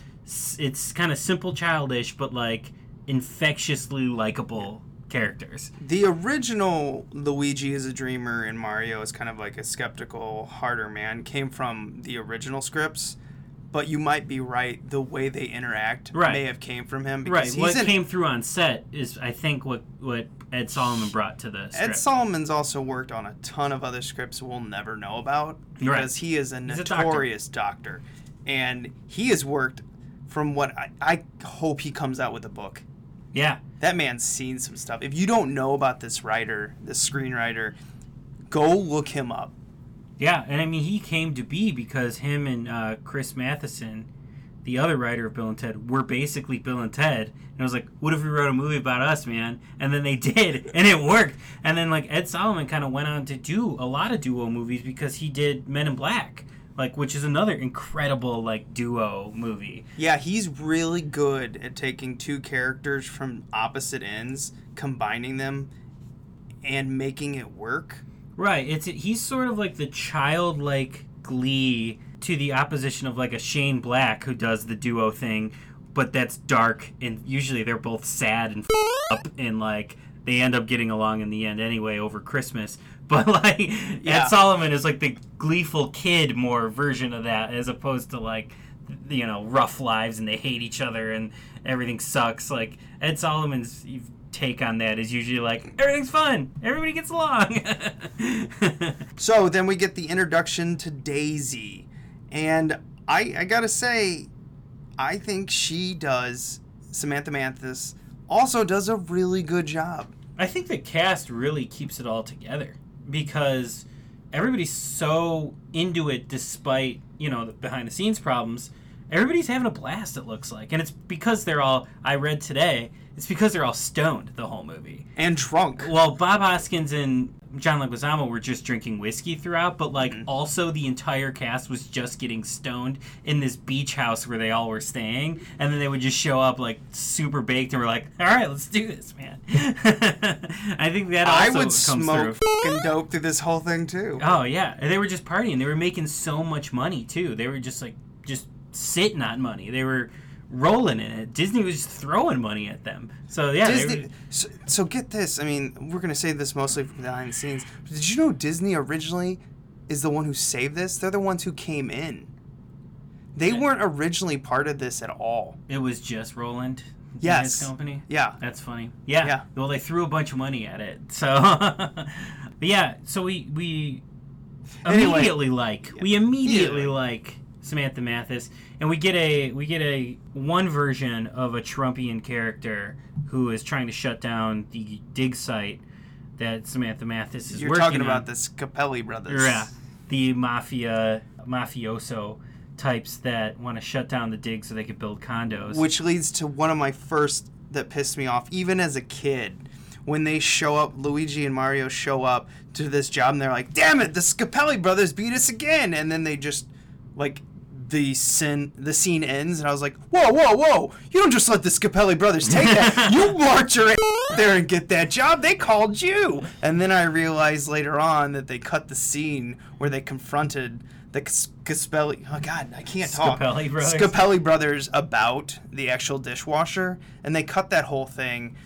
it's kind of simple, childish, but like infectiously likable characters. The original Luigi is a dreamer and Mario is kind of like a skeptical, harder man came from the original scripts. But you might be right. The way they interact Right. may have came from him Right. What an- came through on set is, I think, what what Ed Solomon brought to the script. Ed Solomon's also worked on a ton of other scripts we'll never know about because Right. he is a He's a doctor. notorious doctor. And he has worked from what I, I hope he comes out with a book. yeah. That man's seen some stuff. If you don't know about this writer, this screenwriter, go look him up. Yeah, and I mean he came to be because him and uh, Chris Matheson, the other writer of Bill and Ted, were basically Bill and Ted. And I was like, what if we wrote a movie about us, man? And then they did, and it worked. And then like Ed Solomon kind of went on to do a lot of duo movies because he did Men in Black, like which is another incredible like duo movie. Yeah, he's really good at taking two characters from opposite ends, combining them, and making it work. Right. It's he's sort of like the childlike glee to the opposition of like a Shane Black who does the duo thing, but that's dark and usually they're both sad and up and like they end up getting along in the end anyway over Christmas. But like Yeah. Ed Solomon is like the gleeful kid more version of that as opposed to like you know rough lives and they hate each other and everything sucks. Like Ed Solomon's take on that is usually like everything's fun, everybody gets along. So then we get the introduction to Daisy. And I, I gotta say, I think she does, Samantha Mathis, also does a really good job. I think the cast really keeps it all together because everybody's so into it despite, you know, the behind the scenes problems. Everybody's having a blast, it looks like. And it's because they're all, I read today, it's because they're all stoned the whole movie. And drunk. Well, Bob Hoskins and John Leguizamo were just drinking whiskey throughout, but like Mm-hmm. also the entire cast was just getting stoned in this beach house where they all were staying, and then they would just show up like super baked and we're like, "All right, let's do this, man." I think that also I would comes smoke through. fucking dope through this whole thing too. Oh yeah, and they were just partying. They were making so much money too. They were just like just sitting on money. They were rolling in it. Disney was just throwing money at them. So yeah, Disney. were, So, so get this. I mean, we're gonna say this mostly from behind the scenes. Did you know Disney originally is the one who saved this? They're the ones who came in. They Yeah. weren't originally part of this at all. it was just Roland. Yes. His company. Yeah. That's funny. Yeah. Yeah. Well, they threw a bunch of money at it. So, but yeah. So we we Anyway. immediately like we immediately Immediately. like Samantha Mathis, and we get a we get a one version of a Trumpian character who is trying to shut down the dig site that Samantha Mathis is You're working talking on. about the Scapelli brothers. Yeah, the mafia mafioso types that want to shut down the dig so they could build condos. Which leads to one of my first that pissed me off, even as a kid. When they show up, Luigi and Mario show up to this job, and they're like, "Damn it, the Scapelli brothers beat us again!" And then they just, like, the sin, the scene ends, and I was like, "Whoa, whoa, whoa! You don't just let the Scapelli brothers take that. you march your ass there and get that job. They called you." And then I realized later on that they cut the scene where they confronted the Scapelli. Oh God, I can't talk. Scapelli brothers. Scapelli brothers about the actual dishwasher, and they cut that whole thing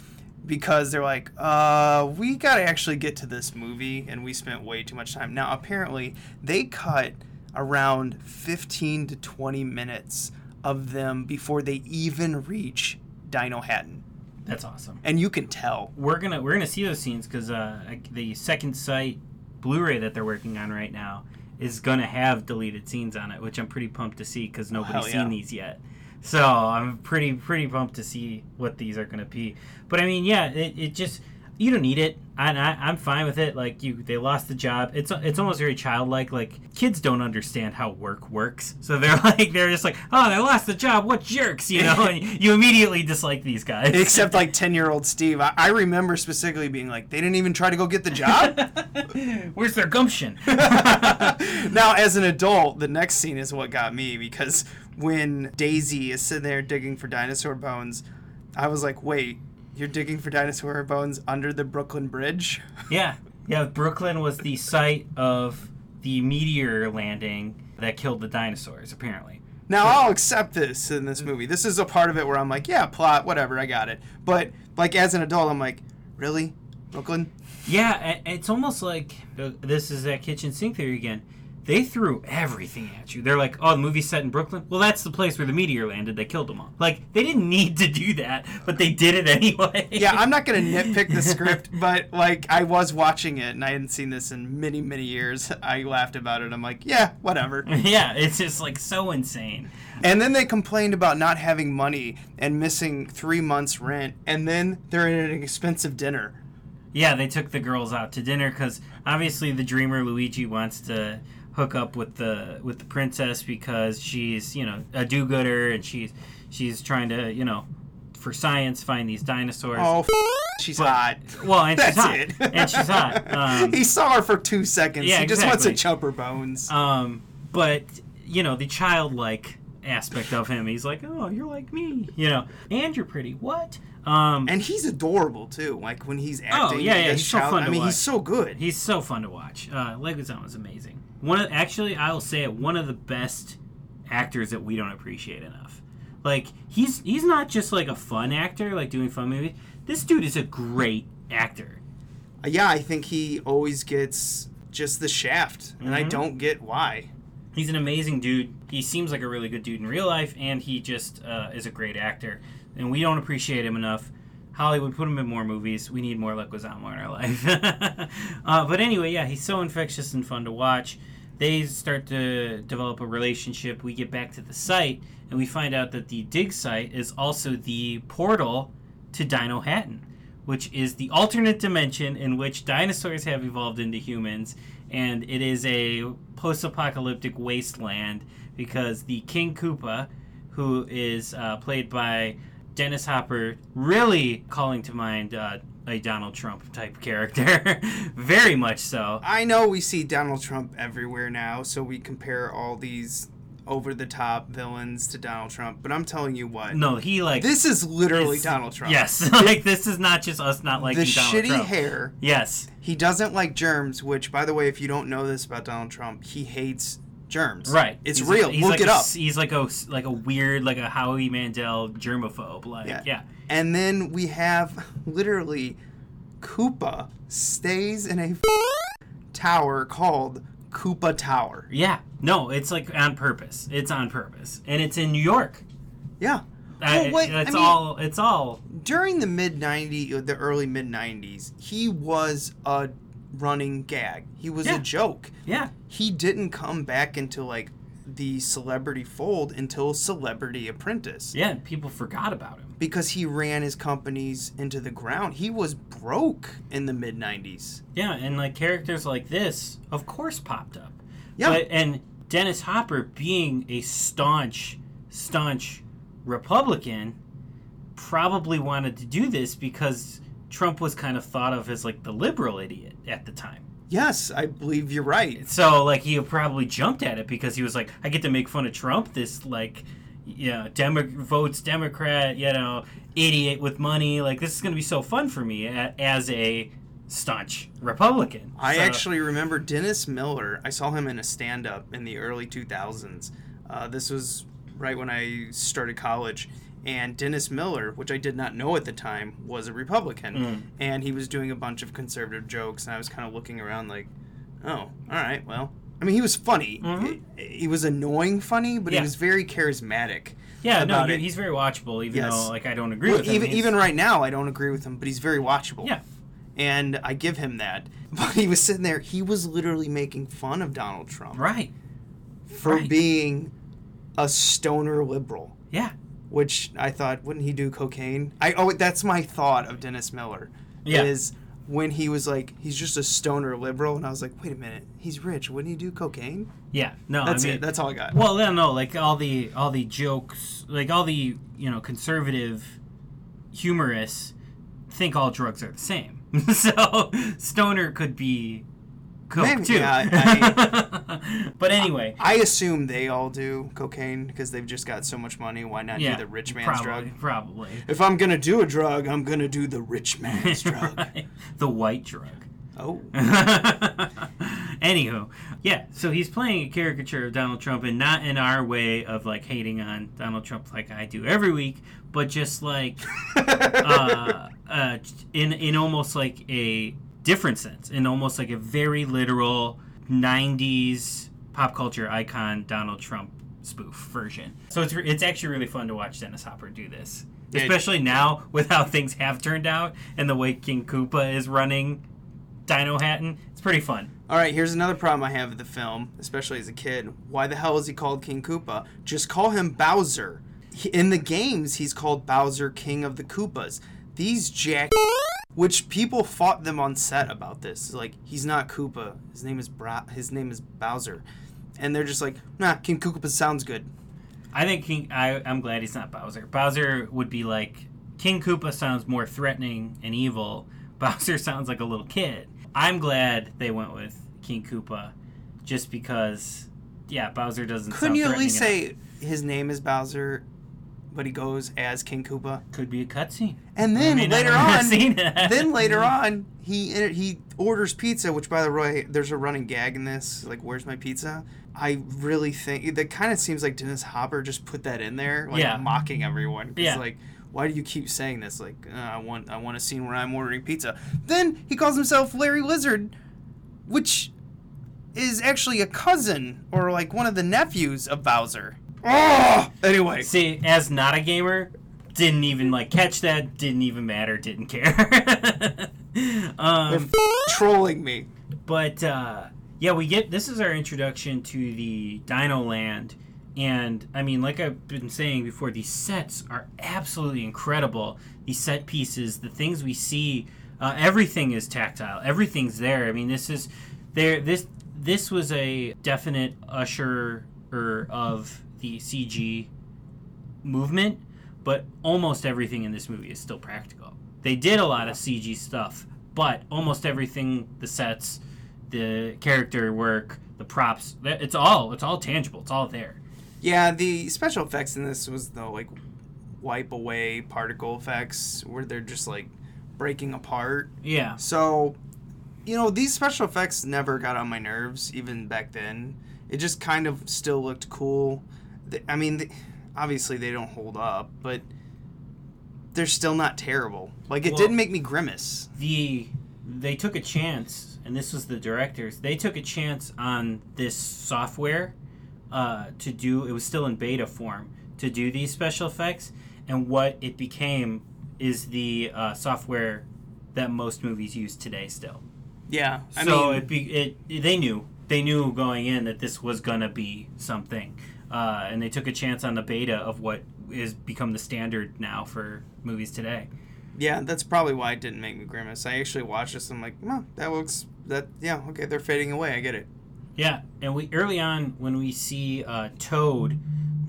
because they're like, uh, we gotta actually get to this movie, and we spent way too much time. Now, apparently, they cut around 15 to 20 minutes of them before they even reach Dinohattan. That's awesome. And you can tell. We're gonna we're gonna see those scenes because uh, the Second Sight Blu-ray that they're working on right now is gonna have deleted scenes on it, which I'm pretty pumped to see because nobody's yeah. seen these yet. So I'm pretty pretty pumped to see what these are gonna be. But I mean, yeah, it, it just you don't need it. I, I I'm fine with it. Like you, they lost the job. It's it's almost very childlike. Like kids don't understand how work works, so they're like they're just like, oh, they lost the job. What jerks, you know? and you immediately dislike these guys. Except like 10 year old Steve. I, I remember specifically being like, they didn't even try to go get the job? Where's their gumption? now, as an adult, the next scene is what got me because when Daisy is sitting there digging for dinosaur bones, I was like, wait, you're digging for dinosaur bones under the Brooklyn Bridge? Yeah, yeah. Brooklyn was the site of the meteor landing that killed the dinosaurs. Apparently. Now, I'll accept this in this movie. This is a part of it where I'm like, yeah, plot, whatever, I got it. But, like, as an adult, I'm like, really? Brooklyn? Yeah, it's almost like this is that kitchen sink theory again. They threw everything at you. They're like, "Oh, the movie's set in Brooklyn. Well, that's the place where the meteor landed. They killed them all. Like, they didn't need to do that, but they did it anyway." Yeah, I'm not going to nitpick the script, but, like, I was watching it and I hadn't seen this in many, many years. I laughed about it. I'm like, yeah, whatever. yeah, it's just like so insane. And then they complained about not having money and missing three months' rent, and then they're at an expensive dinner. Yeah, they took the girls out to dinner because obviously the dreamer Luigi wants to hook up with the with the princess because she's you know a do-gooder and she's she's trying to you know for science find these dinosaurs. Oh, f- she's But- hot. well, and she's hot, it. and she's hot. Um, he saw her for two seconds. Yeah, he just wants to exactly. chop her bones. Um, but you know the childlike aspect of him. He's like, oh, you're like me, you know, and you're pretty. What? Um, and he's adorable too. Like when he's acting. Oh, yeah, yeah, he's so child- fun I mean, watch. he's so good. He's so fun to watch. Uh, Leguizamo is amazing. One of, actually, I will say it. One of the best actors that we don't appreciate enough. Like he's he's not just like a fun actor, like doing fun movies. This dude is a great actor. yeah, I think he always gets just the shaft, and I Mhm. don't get why. He's an amazing dude. He seems like a really good dude in real life, and he just uh, is a great actor. And we don't appreciate him enough. Hollywood, put him in more movies. We need more Leguizamo in our life. uh, but anyway, yeah, he's so infectious and fun to watch. They start to develop a relationship. We get back to the site, and we find out that the dig site is also the portal to Dinohattan, which is the alternate dimension in which dinosaurs have evolved into humans, and it is a post-apocalyptic wasteland because the King Koopa, who is uh, played by Dennis Hopper, really calling to mind uh, a Donald Trump type character, very much so. I know we see Donald Trump everywhere now, so we compare all these over the top villains to Donald Trump. But I'm telling you what, No, he like this is literally is- Donald Trump. Yes, like this is not just us not liking the Donald shitty Trump. hair. Yes, He doesn't like germs, which, by the way, if you don't know this about Donald Trump, he hates germs. right. It's He's real. Like, Look like it a, up. He's like a like a weird like a Howie Mandel germaphobe. Like Yeah. yeah. And then we have literally Koopa stays in a tower called Koopa Tower. Yeah. No, it's like on purpose. It's on purpose, and it's in New York. Yeah. I- Well, wait, I it's mean- all. It's all. During the mid 90s, the early mid 90s, he was a running gag. He was Yeah. a joke. Yeah. He didn't come back into like the celebrity fold until Celebrity Apprentice. Yeah. People forgot about him. because he ran his companies into the ground. He was broke in the mid 90s. Yeah, and like characters like this, of course, popped up. Yeah. But and Dennis Hopper being a staunch, staunch Republican, probably wanted to do this because Trump was kind of thought of as like the liberal idiot at the time. Yes, I believe you're right. So like he probably jumped at it because he was like, I get to make fun of Trump, this like, you know, Demo- votes Democrat, you know, idiot with money. Like this is gonna be so fun for me as a staunch Republican. I So- actually remember Dennis Miller. I saw him in a stand up in the early 2000s. Uh, this was right when I started college. And Dennis Miller, which I did not know at the time, was a Republican. Mm. And he was doing a bunch of conservative jokes. And I was kind of looking around like, oh, all right, well, I mean, he was funny. Mhm. He, he was annoying funny, but Yeah. he was very charismatic. Yeah, no, it. he's very watchable, even Yes. though like I don't agree Well, with him. even even right now, I don't agree with him, but he's very watchable. Yeah. and I give him that. But he was sitting there. He was literally making fun of Donald Trump right. for right. being a stoner liberal. Yeah. Which I thought wouldn't he do cocaine? I oh that's my thought of Dennis Miller. Yeah. Is when he was like he's just a stoner liberal and I was like, wait a minute, he's rich, wouldn't he do cocaine? Yeah. No, That's I mean, it. That's all I got. Well, no, no, like all the all the jokes, like all the you know conservative humorous, think all drugs are the same. so stoner could be coke Maybe, too. yeah, but anyway, I assume they all do cocaine because they've just got so much money. Why not yeah, do the rich man's probably, drug? Probably. If I'm gonna do a drug, I'm gonna do the rich man's drug. Right. the white drug. Oh, Anywho, yeah, so he's playing a caricature of Donald Trump, and not in our way of like hating on Donald Trump like I do every week, but just like uh, uh, in in almost like a different sense, in almost like a very literal '90s pop culture icon Donald Trump spoof version. So it's re- it's actually really fun to watch Dennis Hopper do this, Yeah. especially now with how things have turned out and the way King Koopa is running Dinohattan. It's pretty fun. All right, here's another problem I have with the film, especially as a kid. Why the hell is he called King Koopa? Just call him Bowser. He- In the games, he's called Bowser, King of the Koopas. These jack, which people fought them on set about this. Like he's not Koopa. His name is Bra- His name is Bowser, and they're just like, nah, King Koopa sounds good. I think King. I, I'm glad he's not Bowser. Bowser would be like King Koopa sounds more threatening and evil. Bowser sounds like a little kid. I'm glad they went with King Koopa, just because. Yeah, Bowser doesn't. Couldn't you at least say his name is Bowser, but he goes as King Koopa? could be a cutscene? And then may not later on, then later on, he he orders pizza. Which, by the way, there's a running gag in this. Like, where's my pizza? I really think that kind of seems like Dennis Hopper just put that in there, like Yeah. mocking everyone. Yeah. Like, why do you keep saying this? Like, uh, I want I want a scene where I'm ordering pizza. Then he calls himself Larry Lizard, which is actually a cousin or like one of the nephews of Bowser. Oh, anyway. See, as not a gamer, didn't even like catch that. Didn't even matter. Didn't care. They're um, f- trolling me. But uh, yeah, we get this is our introduction to the Dino Land, and I mean, like I've been saying before, these sets are absolutely incredible. These set pieces, the things we see, uh, everything is tactile. Everything's there. I mean, this is there. This this was a definite usher of the CG movement, but almost everything in this movie is still practical. They did a lot of CG stuff, but almost everything, the sets, the character work, the props, it's all it's all tangible. It's all there. Yeah, the special effects in this was the like wipe away particle effects where they're just like breaking apart. Yeah. So, you know, these special effects never got on my nerves even back then. It just kind of still looked cool. I mean, obviously they don't hold up, but they're still not terrible. Like it Well- didn't make me grimace. the they took a chance, and this was the directors. They took a chance on this software uh, to do. It was still in beta form to do these special effects, and what it became is the uh, software that most movies use today. Still, Yeah, I so mean, it, be, it they knew they knew going in that this was gonna be something, uh, and they took a chance on the beta of what is become the standard now for movies today. yeah, that's probably why it didn't make me grimace. I actually watched this. and I'm like, oh, that looks that. Yeah, okay, they're fading away. I get it. Yeah, and we early on when we see uh, Toad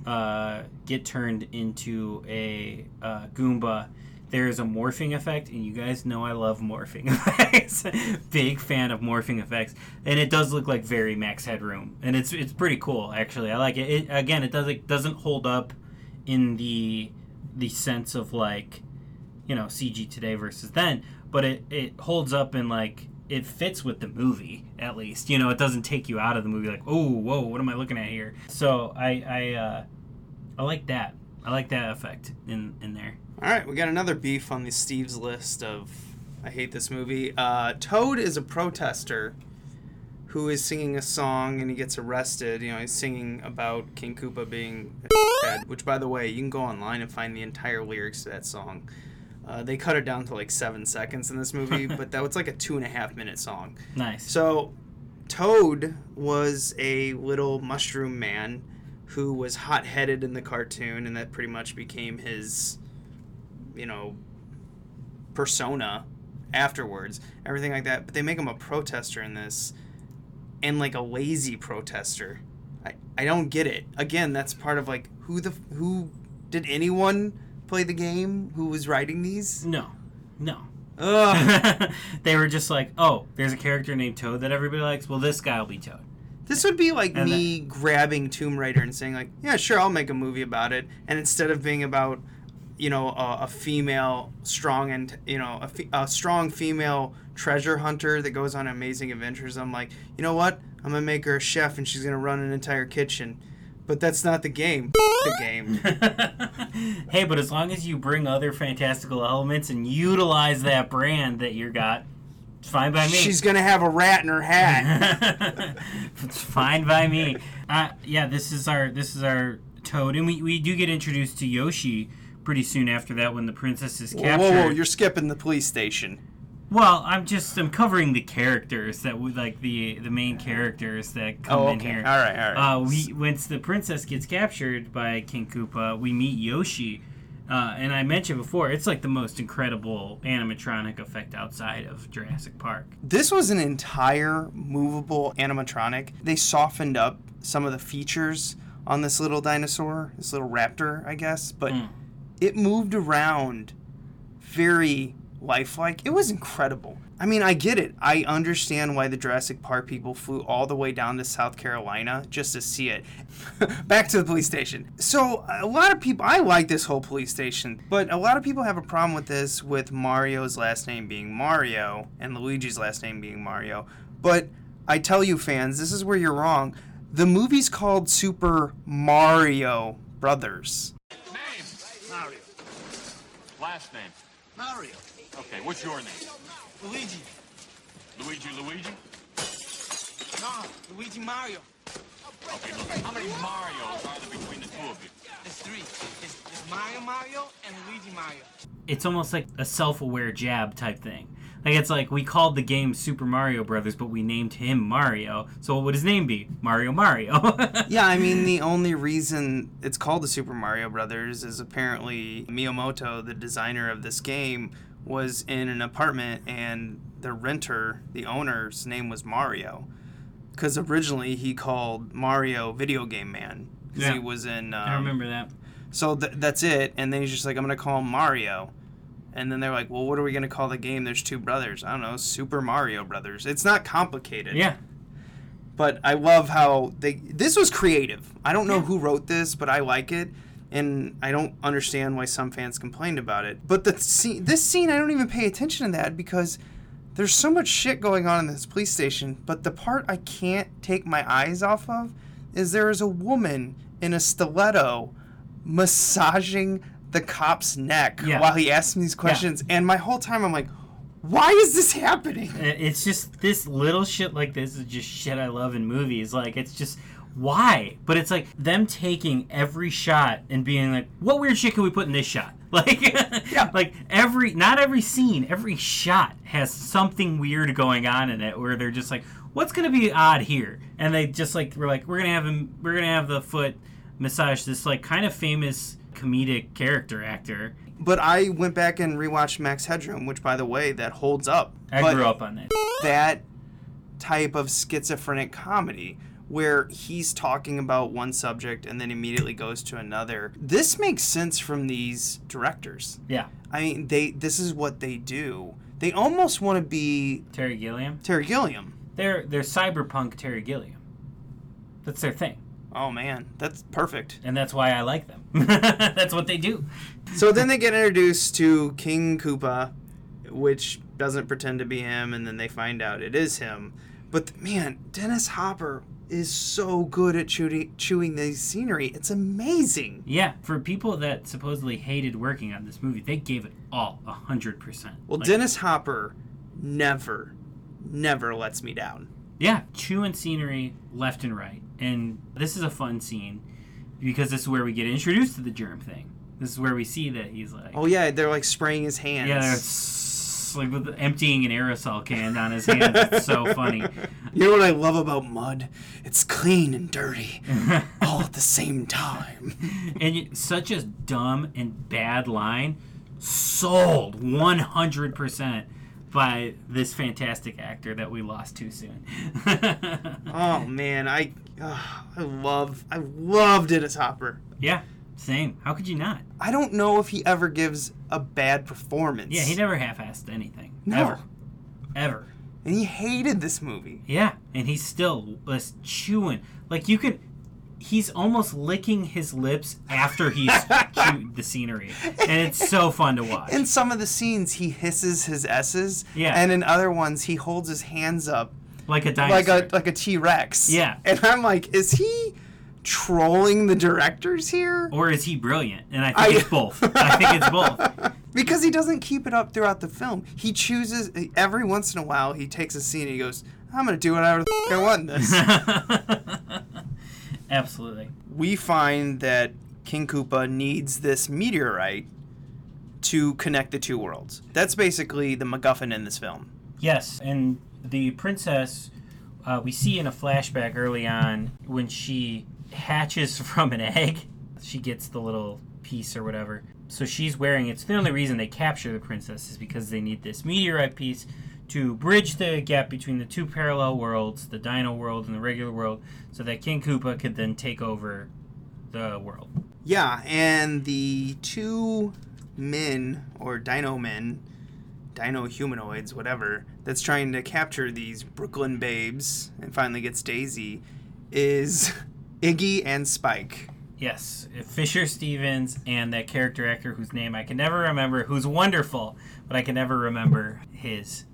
uh, get turned into a uh, Goomba, there is a morphing effect, and you guys know I love morphing effects. Big fan of morphing effects, and it does look like very Max Headroom, and it's it's pretty cool actually. I like it. it again, it does it doesn't hold up in the the sense of like you know CG today versus then, but it it holds up in like it fits with the movie at least. You know, it doesn't take you out of the movie like, oh, whoa, what am I looking at here? So I I uh, I like that. I like that effect in in there. All right, we got another beef on the Steve's list of I hate this movie. Uh, Toad is a protester who is singing a song and he gets arrested. You know, he's singing about King Koopa being dead, which, by the way, you can go online and find the entire lyrics to that song. Uh, they cut it down to like seven seconds in this movie, but that was like a two and a half minute song. Nice. So, Toad was a little mushroom man who was hot headed in the cartoon, and that pretty much became his, you know, persona afterwards. Everything like that. But they make him a protester in this, and like a lazy protester. I, I don't get it. Again, that's part of like who the who did anyone play the game? Who was writing these? no, no. Ugh. they were just like, oh, there's a character named Toad that everybody likes. Well, this guy will be Toad. This would be like And me grabbing Tomb Raider and saying like, "Yeah, sure, I'll make a movie about it." And instead of being about, you know, a, a female strong and you know a, fe- a strong female treasure hunter that goes on amazing adventures, I'm like, you know what? I'm gonna make her a chef and she's gonna run an entire kitchen. But that's not the game. the game. hey, but as long as you bring other fantastical elements and utilize that brand that you got, it's fine by me. She's gonna have a rat in her hat. it's fine by me. Uh, yeah, this is our this is our Toad, and we, we do get introduced to Yoshi pretty soon after that when the princess is captured. whoa, whoa! You're skipping the police station. Well, I'm just I'm covering the characters that would like the the main characters that come Oh, in here. All right, all right. Uh, we once the princess gets captured by King Koopa, we meet Yoshi, uh, and I mentioned before it's like the most incredible animatronic effect outside of Jurassic Park. This was an entire movable animatronic. They softened up some of the features on this little dinosaur, this little raptor, I guess, but Mm. It moved around very lifelike. It was incredible. I mean, I get it. I understand why the Jurassic Park people flew all the way down to South Carolina just to see it. Back to the police station. So, a lot of people, I like this whole police station, but a lot of people have a problem with this with Mario's last name being Mario and Luigi's last name being Mario. But I tell you, fans, this is where you're wrong. The movie's called Super Mario Brothers. Name? Mario. Last name? Mario. Okay, what's your name? Luigi. Luigi Luigi? No, Luigi Mario. Okay, look, how many Marios are there between the two of you? It's three. It's, it's Mario Mario and Luigi Mario. It's almost like a self-aware jab type thing. Like it's like we called the game Super Mario Brothers, but we named him Mario. So what would his name be? Mario Mario. Yeah, I mean, the only reason it's called the Super Mario Brothers is apparently Miyamoto, the designer of this game, was in an apartment and the renter, the owner's name was Mario. Because originally he called Mario Video Game Man. Because Yeah. he was in. Um, I remember that. So th- that's it. And then he's just like, I'm going to call him Mario. And then they're like, well, what are we going to call the game? There's two brothers. I don't know, Super Mario Brothers. It's not complicated Yeah. but I love how they this was creative. I don't know who wrote this, but I like it, and I don't understand why some fans complained about it. But the scene, this scene, I don't even pay attention to that because there's so much shit going on in this police station. But the part I can't take my eyes off of is there is a woman in a stiletto massaging the cop's neck Yeah. while he asks him these questions, and my whole time I'm like, why is this happening? Uh, it's just this little shit like this is just shit I love in movies. Like it's just why? But it's like them taking every shot and being like, what weird shit can we put in this shot? Like, Yeah. like every not every scene, every shot has something weird going on in it where they're just like, what's gonna be odd here? And they just like we're like we're gonna have him, we're gonna have the foot massage this like kind of famous comedic character actor. But I went back and rewatched Max Headroom, which, by the way, that holds up. I but grew up on that. That type of schizophrenic comedy where he's talking about one subject and then immediately goes to another. This makes sense from these directors. Yeah, I mean, they this is what they do. They almost want to be Terry Gilliam. Terry Gilliam. They're they're cyberpunk Terry Gilliam. That's their thing. Oh man, that's perfect. and that's why I like them. that's what they do. So then they get introduced to King Koopa, which doesn't pretend to be him, and then they find out it is him. But man, Dennis Hopper is so good at chewing, chewing the scenery. It's amazing. Yeah, for people that supposedly hated working on this movie, they gave it all a hundred percent. Well, Like, Dennis Hopper never, never lets me down. Yeah, chewing scenery left and right. And this is a fun scene because this is where we get introduced to the germ thing. This is where we see that he's like, Oh yeah, they're like spraying his hands. yeah, they're s- like with emptying an aerosol can on his hands. It's so funny. You know what I love about mud? It's clean and dirty, all at the same time. And such a dumb and bad line, sold 100% by this fantastic actor that we lost too soon. Oh man, I, I love, I love Dennis Hopper. yeah, same. How could you not? I don't know if he ever gives a bad performance. Yeah, he never half-assed anything. No. Ever. Ever. And he hated this movie. Yeah, and he still was chewing. Like you could, he's almost licking his lips after he's chewed the scenery, and it's so fun to watch. In some of the scenes, he hisses his s's. Yeah. And in other ones, he holds his hands up like a like a like a T Rex. Yeah. And I'm like, is he trolling the directors here? or is he brilliant? And I think I- it's both. I think it's both. Because he doesn't keep it up throughout the film. He chooses every once in a while. He takes a scene and he goes, "I'm gonna do whatever the f- I want in this." Absolutely. we find that King Koopa needs this meteorite to connect the two worlds. That's basically the MacGuffin in this film. Yes, and the princess uh, we see in a flashback early on when she hatches from an egg. She gets the little piece or whatever. So she's wearing it's the only reason they capture the princess is because they need this meteorite piece to bridge the gap between the two parallel worlds, the dino world and the regular world, so that King Koopa could then take over the world. Yeah, and the two men or dino men, dino humanoids, whatever, that's trying to capture these Brooklyn babes and finally gets Daisy is Iggy and Spike. Yes, Fisher Stevens and that character actor whose name I can never remember, who's wonderful, but I can never remember his name.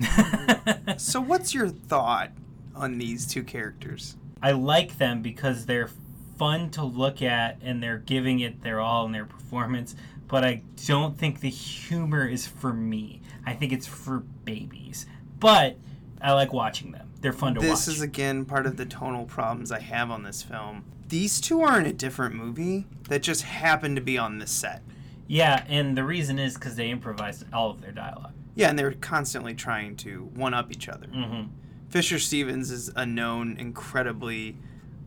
So, what's your thought on these two characters? I like them because they're fun to look at and they're giving it their all in their performance, but I don't think the humor is for me. I think it's for babies. But I like watching them. They're fun to This watch. This is again part of the tonal problems I have on this film. These two are in a different movie that just happened to be on this set. yeah, and the reason is because they improvised all of their dialogue. Yeah, and they're constantly trying to one up each other. hmm Fisher Stevens is a known, incredibly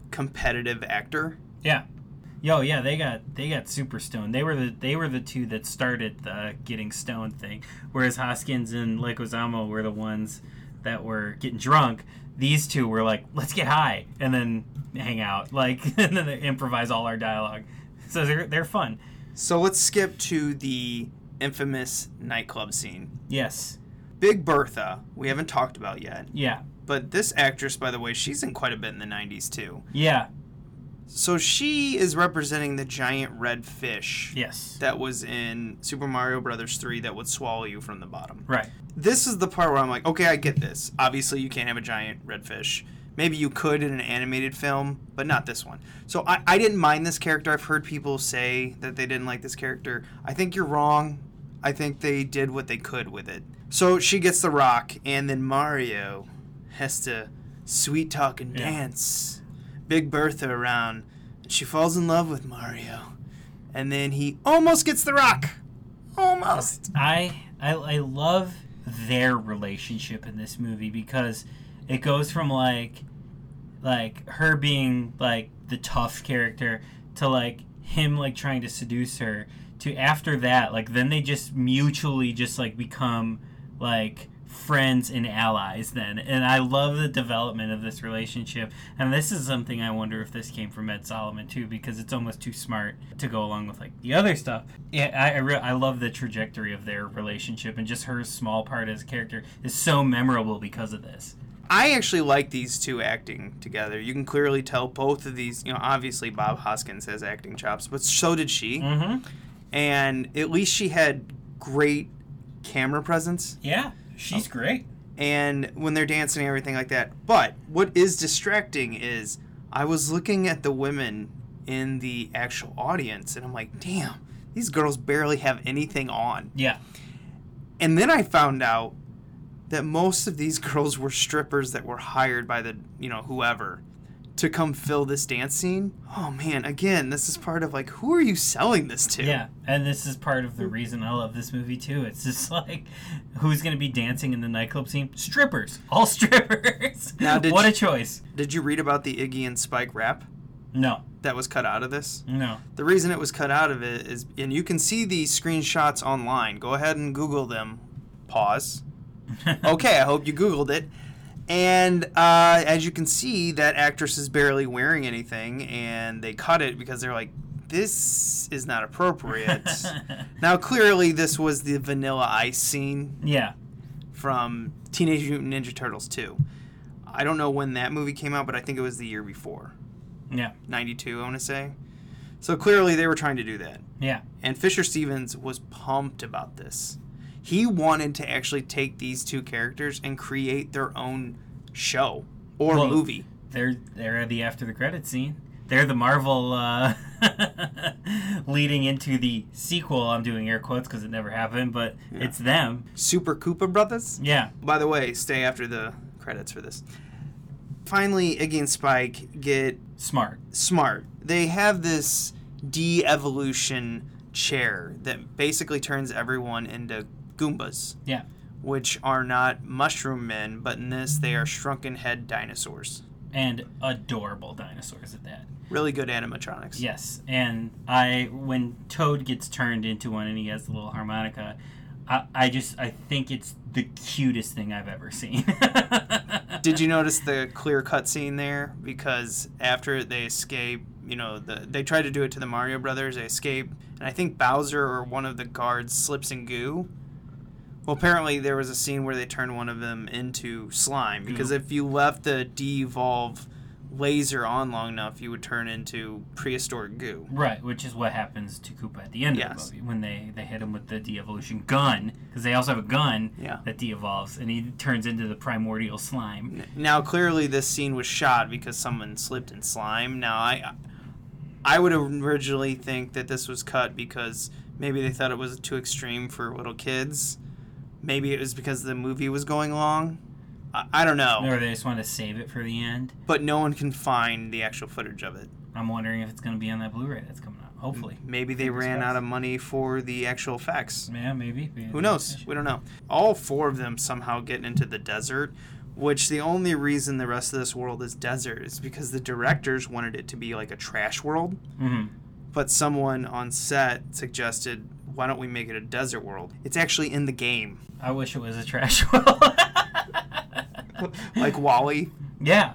competitive actor. Yeah. Yo, yeah, they got they got super stoned. They were the they were the two that started the getting stoned thing. Whereas Hoskins and Leguizamo were the ones that were getting drunk. These two were like, let's get high and then hang out, like, and then they improvise all our dialogue. So they're they're fun. So let's skip to the infamous nightclub scene. Yes. Big Bertha, we haven't talked about yet. Yeah. But this actress, by the way, she's in quite a bit in the 90s too. Yeah. So she is representing the giant red fish Yes. that was in Super Mario Brothers 3 that would swallow you from the bottom. Right. This is the part where I'm like, okay, I get this. Obviously, you can't have a giant red fish. Maybe you could in an animated film, but not this one. So I, I didn't mind this character. I've heard people say that they didn't like this character. I think you're wrong. I think they did what they could with it. So she gets the rock, and then Mario has to sweet talk and Yeah. dance. Big Bertha around, and she falls in love with Mario. And then he almost gets the rock. Almost. I, I I love their relationship in this movie because it goes from like like her being like the tough character to like him like trying to seduce her to after that like then they just mutually just like become like friends and allies then. And i love the development of this relationship. And this is something i wonder if this came from Ed Solomon too because it's almost too smart to go along with like the other stuff. Yeah i I, re- I love the trajectory of their relationship and just her small part as a character is so memorable because of this. I actually like these two acting together. You can clearly tell both of these, you know, obviously Bob Hoskins has acting chops, but so did she. mm-hmm And at least she had great camera presence. Yeah she's oh. great. And when they're dancing and everything like that. But what is distracting is I was looking at the women in the actual audience and I'm like, "Damn, these girls barely have anything on." yeah. And then I found out that most of these girls were strippers that were hired by the, you know, whoever to come fill this dance scene. Oh man, again, this is part of like who are you selling this to? Yeah, and this is part of the reason I love this movie too. It's just like, who's gonna be dancing in the nightclub scene? Strippers, all strippers. Now, what you- a choice. Did you read about the Iggy and Spike rap No, that was cut out of this? no. The reason it was cut out of it is, and you can see these screenshots online. Go ahead and Google them. Pause. okay, I hope you Googled it. And uh, as you can see, that actress is barely wearing anything, and they cut it because they're like, this is not appropriate. now, clearly, this was the Vanilla Ice scene yeah, from Teenage Mutant Ninja Turtles 2. I don't know when that movie came out, but I think it was the year before. yeah, 92, I want to say. So clearly, they were trying to do that. yeah. And Fisher Stevens was pumped about this. He wanted to actually take these two characters and create their own show or Well, movie. They're they're the after the credit scene. They're the Marvel uh, leading into the sequel. I'm doing air quotes because it never happened, but it's them. Super Koopa Brothers. Yeah, By the way, stay after the credits for this. Finally, Iggy and Spike get smart. smart. They have this de-evolution chair that basically turns everyone into Goombas, Yeah, which are not mushroom men, but in this they are shrunken head dinosaurs. and adorable dinosaurs at that. Really good animatronics. Yes, and I when Toad gets turned into one and he has the little harmonica, I, I just I think it's the cutest thing I've ever seen. Did you notice the clear cut scene there? Because after they escape, you know, the, they try to do it to the Mario Brothers. They escape, and I think Bowser or one of the guards slips in goo. Well, apparently there was a scene where they turned one of them into slime. Because Goo. if you left the de-evolve laser on long enough, you would turn into prehistoric goo. right, which is what happens to Koopa at the end Yes. of the movie when they they hit him with the de-evolution gun because they also have a gun Yeah. that de-evolves and he turns into the primordial slime. Now, clearly, this scene was shot because someone slipped in slime. Now, I, I would originally think that this was cut because maybe they thought it was too extreme for little kids. Maybe it was because the movie was going long. I, I don't know. Or they just want to save it for the end. But no one can find the actual footage of it. I'm wondering if it's going to be on that Blu-ray that's coming out. Hopefully. Maybe they Fingers ran crossed. out of money for the actual effects. Yeah, maybe. Who knows? We don't know. All four of them somehow get into the desert, which the only reason the rest of this world is desert is because the directors wanted it to be like a trash world, hmm but someone on set suggested, why don't we make it a desert world? It's actually in the game, I wish it was a trash world. like WALL-E. Yeah.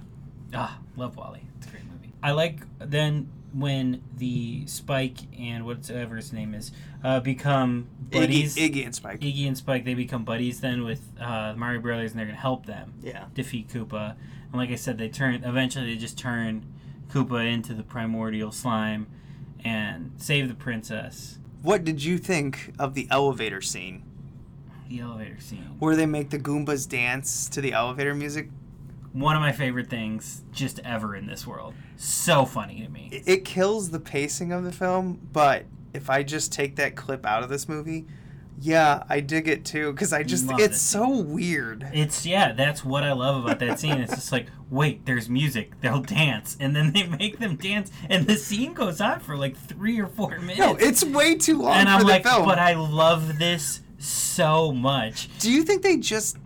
Ah, love WALL-E. It's a great movie. I like then when the Spike and whatever his name is uh, become buddies. Iggy and Spike. Iggy and Spike, they become buddies then with uh, Mario Brothers, and they're gonna help them Yeah. defeat Koopa. And like I said, they turn eventually they just turn Koopa into the primordial slime and save the princess. What did you think of the elevator scene? The elevator scene. Where they make the Goombas dance to the elevator music? One of my favorite things just ever in this world. So funny to me. it, it kills the pacing of the film, but if I just take that clip out of this movie, yeah, I dig it too because I just Love it's it. so weird. It's yeah, that's what I love about that scene. It's just like, wait, there's music, they'll dance, and then they make them dance, and the scene goes on for like three or four minutes. No, it's way too long and for I'm the like, film. but I love this so much. Do you think they just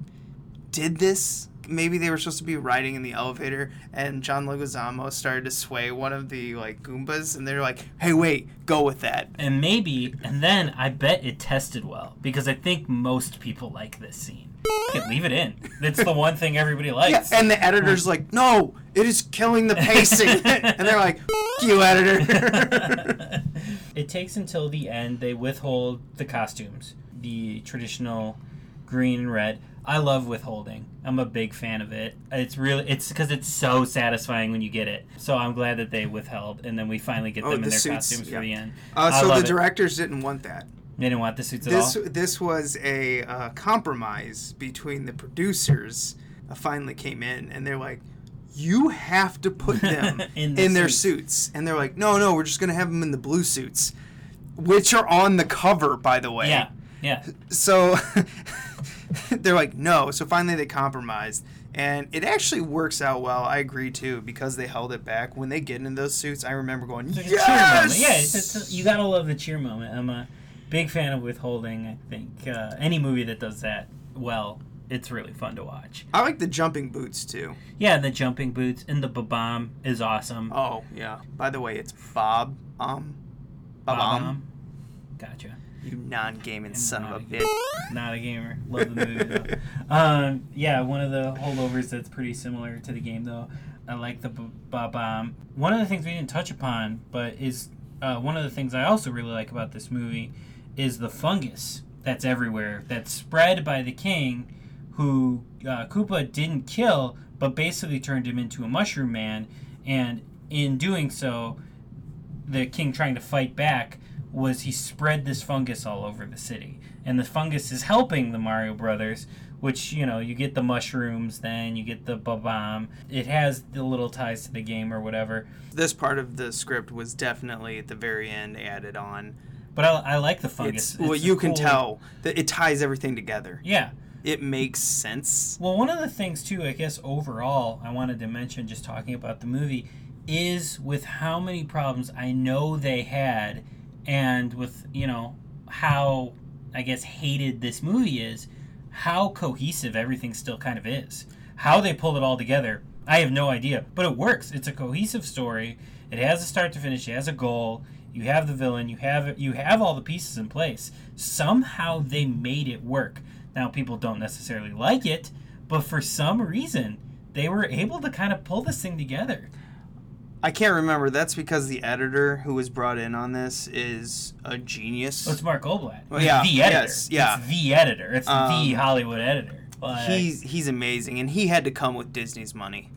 did this? Maybe they were supposed to be riding in the elevator, and John Leguizamo started to sway one of the like Goombas, and they're like, "Hey, wait, go with that." And maybe, and then I bet it tested well because I think most people like this scene. It, leave it in. It's the one thing everybody Yeah, likes. and the editor's like, "No, it is killing the pacing," and they're like, "F- "You editor." it takes until the end. They withhold the costumes, the traditional green and red. I love withholding. I'm a big fan of it. It's really it's because it's so satisfying when you get it. So I'm glad that they withheld, and then we finally get Oh, them in their suits, costumes yeah. for the end. Uh, so the it. directors didn't want that. They didn't want the suits at This all. this was a uh, compromise between the producers. Uh, finally came in, and they're like, "You have to put them In in, their suits." suits," and they're like, "No, no, we're just gonna have them in the blue suits, which are on the cover, by the way." Yeah, yeah. So they're like, no. So finally they compromised. And it actually works out well. I agree too because they held it back. When they get in those suits, I remember going, like yes! cheer moment. Yeah, it's, it's, you gotta love the cheer moment. I'm a big fan of withholding. I think uh, any movie that does that well, it's really fun to watch. I like the jumping boots too. Yeah, the jumping boots and the bomb is awesome. Oh yeah. By the way, it's Bob. Um, Bob. Gotcha. You non-gaming son of a a bitch. Not a gamer. Love the movie though. um, yeah, one of the holdovers that's pretty similar to the game though. I like the b- ba bomb. One of the things we didn't touch upon, but is uh, one of the things I also really like about this movie is the fungus that's everywhere that's spread by the king, who uh, Koopa didn't kill, but basically turned him into a mushroom man, and in doing so, the king trying to fight back was he spread this fungus all over the city and the fungus is helping the mario brothers which you know you get the mushrooms then you get the bomb it has the little ties to the game or whatever This part of the script was definitely at the very end added on. but i, I like the fungus It's, well, a you can cool- tell that it ties everything together. yeah It makes sense. Well, one of the things too, I guess overall, I wanted to mention just talking about the movie is with how many problems I know they had, and with you know how I guess hated this movie is, how cohesive everything still kind of is. How they pulled it all together, I have no idea, but it works. It's a cohesive story. It has a start to finish. It has a goal. You have the villain. You have you have all the pieces in place. Somehow they made it work. Now people don't necessarily like it, but for some reason they were able to kind of pull this thing together. I can't remember. That's because the editor who was brought in on this is a genius. Oh, it's Mark Goldblatt. Well, yeah, the editor. yes, yeah. It's the editor. It's the Um, Hollywood editor. Like, he's he's amazing, and he had to come with Disney's money.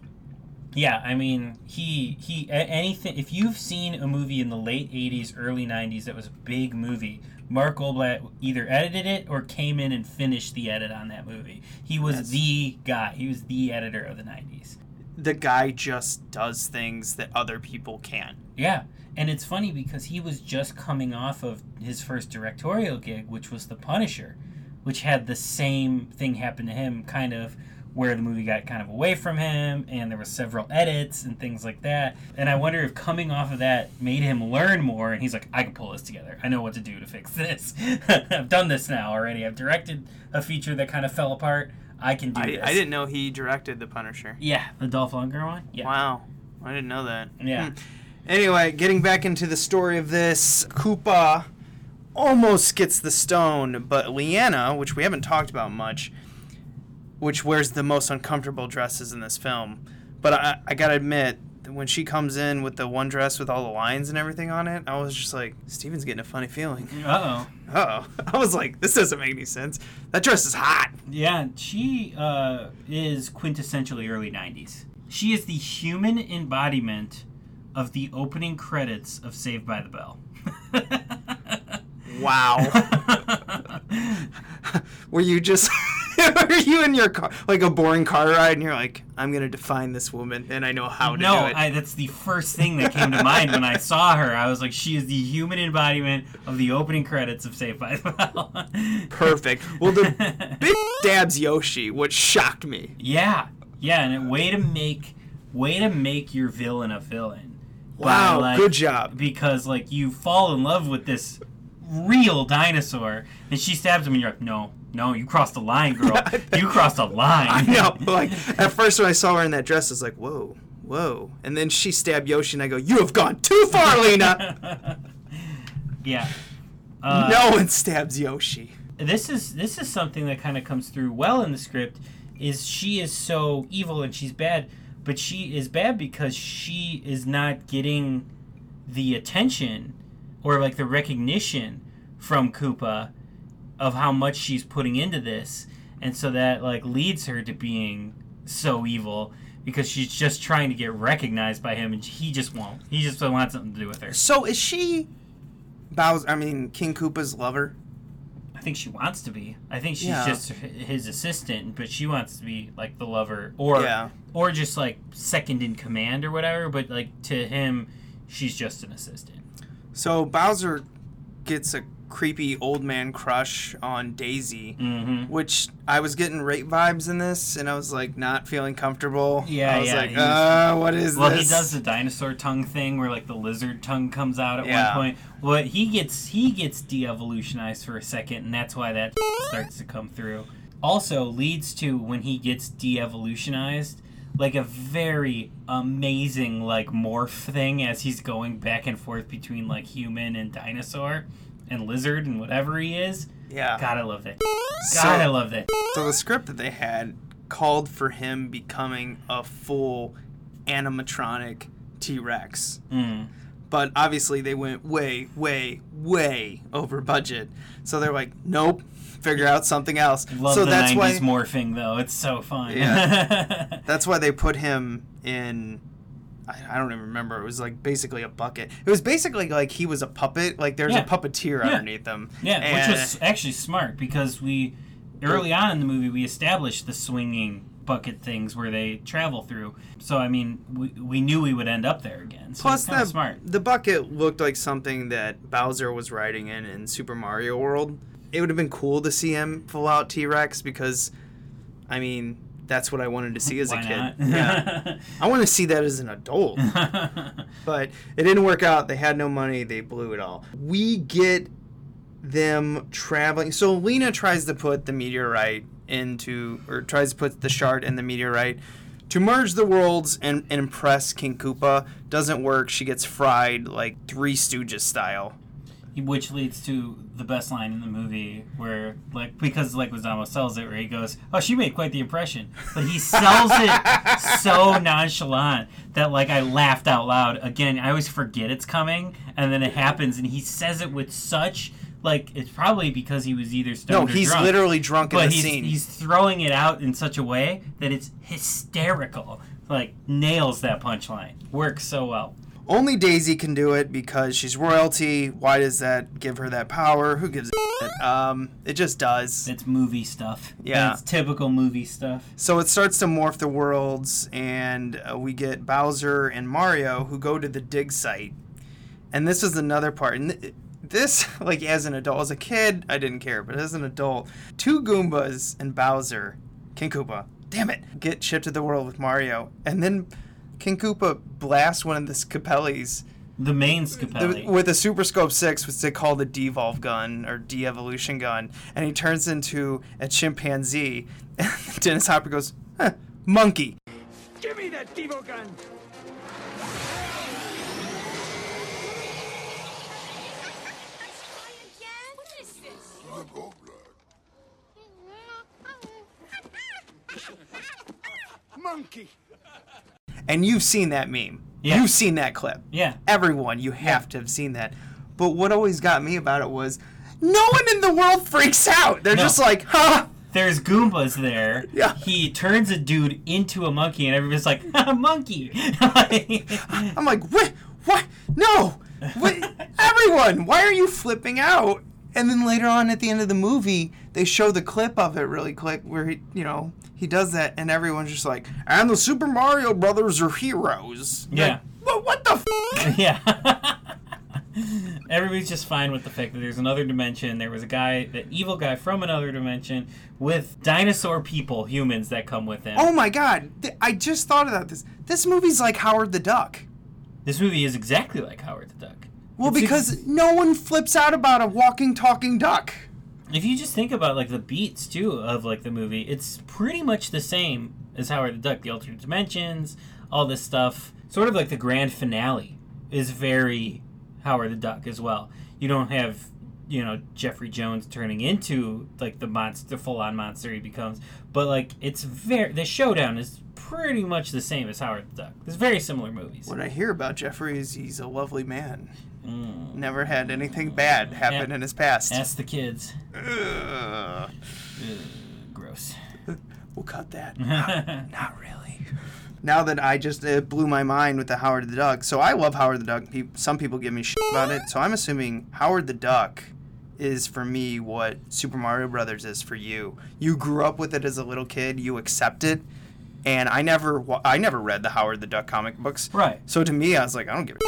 Yeah, I mean, he he anything. If you've seen a movie in the late '80s, early '90s that was a big movie, Mark Goldblatt either edited it or came in and finished the edit on that movie. He was That's- the guy. He was the editor of the '90s. The guy just does things that other people can't. Yeah, and it's funny because he was just coming off of his first directorial gig, which was The Punisher, which had the same thing happen to him, kind of where the movie got kind of away from him, and there were several edits and things like that. And I wonder if coming off of that made him learn more, and he's like, I can pull this together. I know what to do to fix this. I've done this now already. I've directed a feature that kind of fell apart. I can do I, this. I didn't know he directed The Punisher. Yeah, the Dolph Lundgren one. Yeah. Wow, I didn't know that. Yeah. Hmm. Anyway, getting back into the story of this, Koopa almost gets the stone, but Lena, which we haven't talked about much, which wears the most uncomfortable dresses in this film. But I, I gotta admit, when she comes in with the one dress with all the lines and everything on it, I was just like, Steven's getting a funny feeling. Uh oh. Uh oh. I was like, this doesn't make any sense. That dress is hot. Yeah, she uh, is quintessentially early 90s. She is the human embodiment of the opening credits of Saved by the Bell. Wow. Were you just were you in your car like a boring car ride and you're like, I'm gonna define this woman and I know how to no, do it. I, that's the first thing that came to mind when I saw her. I was like, she is the human embodiment of the opening credits of Saved by the Bell. Perfect. Well the big dabs Yoshi, which shocked me. yeah, yeah, and a way to make way to make your villain a villain. Wow, like- good job. because like you fall in love with this real dinosaur and she stabs him and you're like no no you crossed the line girl you crossed the line I know. Like at first when I saw her in that dress, I was like, whoa, whoa. And then she stabbed Yoshi and I go, You have gone too far, Lena. yeah uh, no one stabs Yoshi. this is this is something that kind of comes through well in the script is she is so evil and she's bad but she is bad because she is not getting the attention or like the recognition from Koopa of how much she's putting into this and so that like leads her to being so evil because she's just trying to get recognized by him and he just won't he just doesn't wants something to do with her So is she Bowser I mean King Koopa's lover? I think she wants to be. I think she's Yeah. just his assistant, but she wants to be like the lover, or Yeah. or just like second in command or whatever. But like to him, she's just an assistant. So Bowser gets a creepy old man crush on Daisy, Mhm. which I was getting rape vibes in this, and I was like not feeling comfortable. Yeah, I was yeah, like, uh, what is Well, this? Well, he does the dinosaur tongue thing where like the lizard tongue comes out at Yeah. one point. Well, he gets he gets de-evolutionized for a second, and that's why that starts to come through. Also leads to when he gets de-evolutionized, like a very amazing like morph thing as he's going back and forth between like human and dinosaur and lizard and whatever he is. Yeah. God, I love that. God, So- I love that. So the script that they had called for him becoming a full animatronic T Rex. Mm. But obviously they went way, way, way over budget. So they're like, nope, figure out something else. Love so the that's 90s why morphing though. It's so fun. Yeah. that's why they put him in I, don't even remember. It was like basically a bucket. It was basically like he was a puppet. Like there's Yeah. a puppeteer Yeah. underneath him. Yeah, And- which was actually smart because we early on in the movie we established the swinging bucket things where they travel through. So I mean, we, we knew we would end up there again. So Plus, it's kind the, of smart. the bucket looked like something that Bowser was riding in in Super Mario World. It would have been cool to see him full out T Rex because, I mean, that's what I wanted to see as a kid. Yeah, I want to see that as an adult. but it didn't work out. They had no money. They blew it all. We get them traveling. So Lena tries to put the meteorite into, or tries to put the shard in the meteorite to merge the worlds and, and impress King Koopa. Doesn't work. She gets fried like Three Stooges style. Which leads to the best line in the movie, where like because like Leguizamo sells it, where he goes, "Oh, she made quite the impression," but he sells it so nonchalant that like I laughed out loud. Again, I always forget it's coming, and then it happens, and he says it with such like it's probably because he was either No, stoned or he's drunk, literally drunk in but the he's, scene. he's throwing it out in such a way that it's hysterical. Like nails that punchline. Works so well. Only Daisy can do it because she's royalty. Why does that give her that power? Who gives a? Um, it just does. It's movie stuff. Yeah. It's typical movie stuff. So it starts to morph the worlds, and uh, we get Bowser and Mario who go to the dig site. And this is another part. And th- this, like, as an adult, as a kid, I didn't care, but as an adult, two Goombas and Bowser, King Koopa, damn it, get shipped to the world with Mario. And then King Koopa blasts one of the Scapellis The main the- with a Super Scope 6, which they call the Devolve gun or De Evolution gun, and he turns into a chimpanzee. And Dennis Hopper goes, huh, monkey. Give me that Devo gun! What is this? Monkey! And you've seen that meme. Yeah. You've seen that clip. yeah. Everyone, you have to have seen that. But what always got me about it was no one in the world freaks out. They're No. just like, huh? There's Goombas there. Yeah. He turns a dude into a monkey, and everybody's like, a monkey. I'm like, what? What? No! What? Everyone, why are you flipping out? And then later on at the end of the movie, they show the clip of it really quick where he, you know, he does that, and everyone's just like, and the Super Mario Brothers are heroes. Yeah. Like, what, what the f? yeah. Everybody's just fine with the fact that there's another dimension. There was a guy, the evil guy from another dimension, with dinosaur people, humans that come with him. Oh my god, I just thought about this. This movie's like Howard the Duck. This movie is exactly like Howard the Duck. Well, It's ex- because no one flips out about a walking, talking duck. if you just think about like the beats too of like the movie, it's pretty much the same as Howard the Duck, the alternate dimensions, all this stuff. Sort of like the grand finale is very Howard the Duck as well. You don't have you know Jeffrey Jones turning into like the monster, full on monster he becomes, but like it's very the showdown is pretty much the same as Howard the Duck. It's very similar movies. What I hear about Jeffrey is he's a lovely man. Mm. Never had anything bad happen Yeah. in his past. Ask the kids. Ugh. Gross. We'll cut that. not, not really. Now that I just it blew my mind with the Howard the Duck, so I love Howard the Duck. Some people give me shit about it, so I'm assuming Howard the Duck is for me what Super Mario Brothers is for you. You grew up with it as a little kid, you accept it, and I never, I never read the Howard the Duck comic books. Right. So to me, I was like, I don't give a.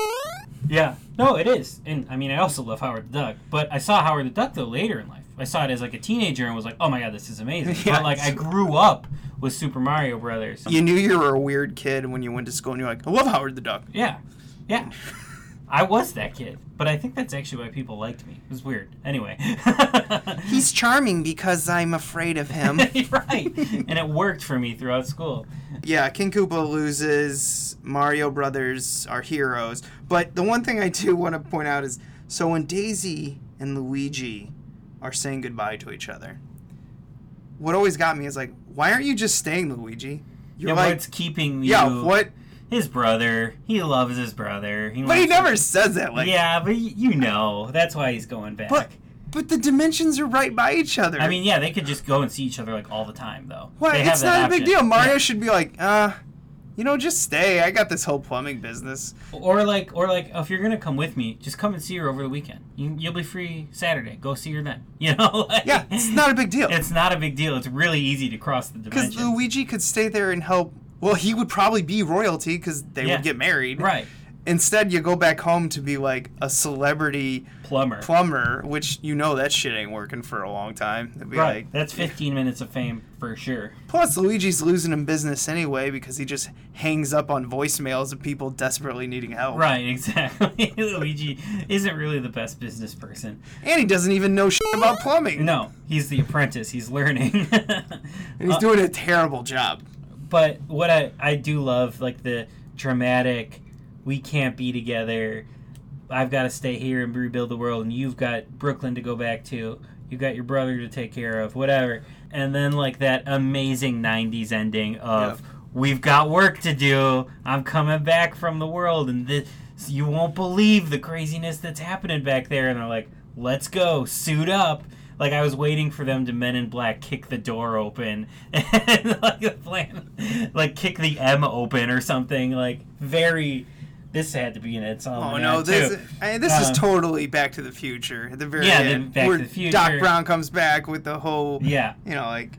Yeah. No, it is. And I mean, I also love Howard the Duck. But I saw Howard the Duck though later in life. I saw it as like a teenager and was like, oh my god, this is amazing. Yeah, but like, I grew up with Super Mario Brothers. You knew you were a weird kid when you went to school, and you're like, I love Howard the Duck. Yeah. Yeah. I was that kid. But I think that's actually why people liked me. It was weird. Anyway. He's charming because I'm afraid of him. right. And it worked for me throughout school. yeah, King Koopa loses. Mario Brothers are heroes. But the one thing I do want to point out is so when Daisy and Luigi are saying goodbye to each other, what always got me is like, why aren't you just staying, Luigi? You're Yeah, like, what's keeping you? yeah, what? His brother. He loves his brother. He But he never to- says that. Like, yeah, but y- you know that's why he's going back. but but the dimensions are right by each other. I mean, yeah, they could just go and see each other like all the time, though. Have It's not a big deal. Mario Yeah. should be like, uh, you know, just stay. I got this whole plumbing business. Or like, or like, if you're gonna come with me, just come and see her over the weekend. You, you'll be free Saturday. Go see her then. You know? Like, Yeah, it's not a big deal. It's not a big deal. It's really easy to cross the dimensions. Because. Luigi could stay there and help. Well, he would probably be royalty because they Yeah. would get married. right. Instead, you go back home to be like a celebrity Plumber. plumber, which you know that shit ain't working for a long time. It'd be right. like, That's 15 minutes of fame for sure. plus, Luigi's losing in business anyway because he just hangs up on voicemails of people desperately needing help. Right. Exactly. Luigi isn't really the best business person. And he doesn't even know shit about plumbing. No, he's the apprentice. He's learning. And he's Uh, doing a terrible job. But what I, I do love like the dramatic we can't be together. I've got to stay here and rebuild the world and you've got brooklyn to go back to. You've got your brother to take care of whatever. And then like that amazing 90s ending of Yep. we've got work to do. I'm coming back from the world and this you won't believe the craziness that's happening back there. And they're like let's go. Suit up like I was waiting for them to Men in Black kick the door open and like the plan, like kick the M open or something. Like very, this had to be in its own. Oh no, this I, this Um, is totally Back to the Future. At the very Yeah, end, Back to the Future. Doc Brown comes back with the whole, Yeah, you know, like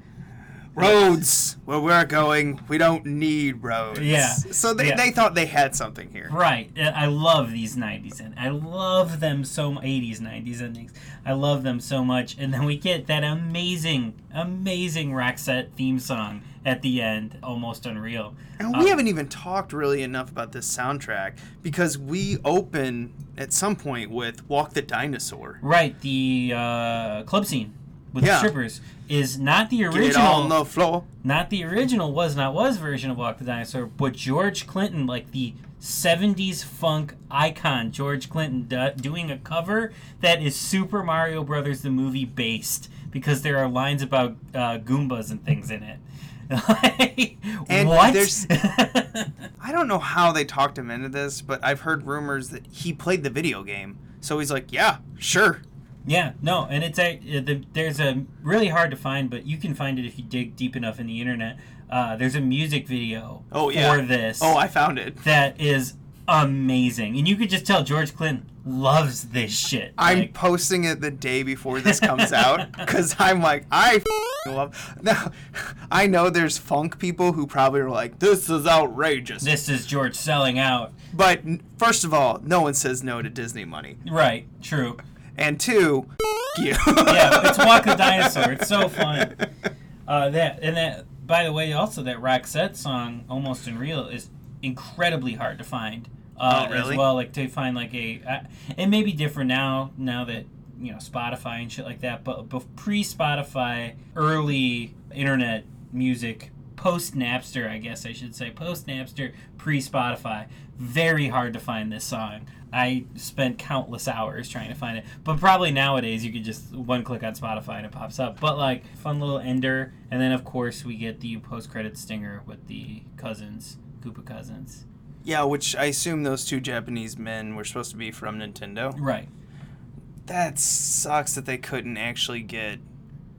roads where we're going. We don't need roads. Yeah, So they, yeah. they thought they had something here. right. I love these '90s and I love them so. mu- '80s, '90s endings. I love them so much. And then we get that amazing, amazing Roxette theme song at the end, almost unreal. And Um, we haven't even talked really enough about this soundtrack because we open at some point with "Walk the Dinosaur." Right, the uh, club scene with Yeah. the strippers is not the original. Get on the floor. not the original was not was version of Walk the Dinosaur, but George Clinton, like the 70s funk icon, George Clinton do- doing a cover that is Super Mario Brothers the movie based because there are lines about uh, Goombas and things in it. And what? there's- I don't know how they talked him into this, but I've heard rumors that he played the video game. So he's like, "Yeah, sure." Yeah, no, and it's a the, there's a really hard to find, but you can find it if you dig deep enough in the internet. Uh, there's a music video Oh yeah. for this Oh, I found it. that is amazing, and you could just tell George Clinton loves this shit. I'm Like, posting it the day before this comes out because I'm like, I love. Now, I know there's funk people who probably are like, this is outrageous. this is George selling out. But first of all, no one says no to Disney money. Right, true. And two, you. Yeah, it's Walk the Dinosaur. It's so fun. Uh, that and that. By the way, also that Roxette song, "Almost Unreal," is incredibly hard to find. Uh, Oh, really? As well, like to find like a, uh, it may be different now. Now that you know Spotify and shit like that, but, but pre-Spotify, early internet music, post Napster, I guess I should say, post Napster, pre-Spotify, very hard to find this song. I spent countless hours trying to find it, but probably nowadays you could just one click on Spotify and it pops up. But like fun little ender, and then of course we get the post-credit stinger with the cousins, Koopa cousins. yeah, which I assume those two Japanese men were supposed to be from Nintendo. Right. That sucks that they couldn't actually get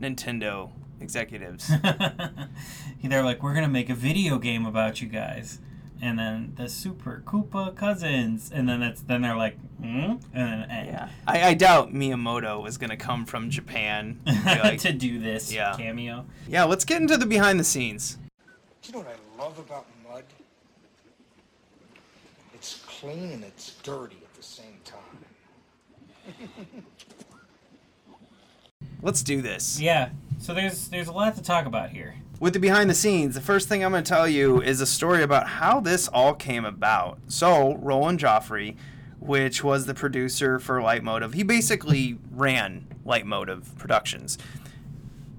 Nintendo executives. They're like, we're gonna make a video game about you guys, and then the Super Koopa cousins, and then that's then they're like, hmm? and then end. yeah. I, I doubt Miyamoto was going to come from Japan. like, to do this Yeah. cameo. yeah, let's get into the behind the scenes. Do you know what I love about mud? It's clean and it's dirty. at the same time. Let's do this. Yeah. So there's there's a lot to talk about here. With the behind the scenes, the first thing I'm going to tell you is a story about how this all came about. So, Roland Joffé, which was the producer for Lightmotive, he basically ran Lightmotive Productions.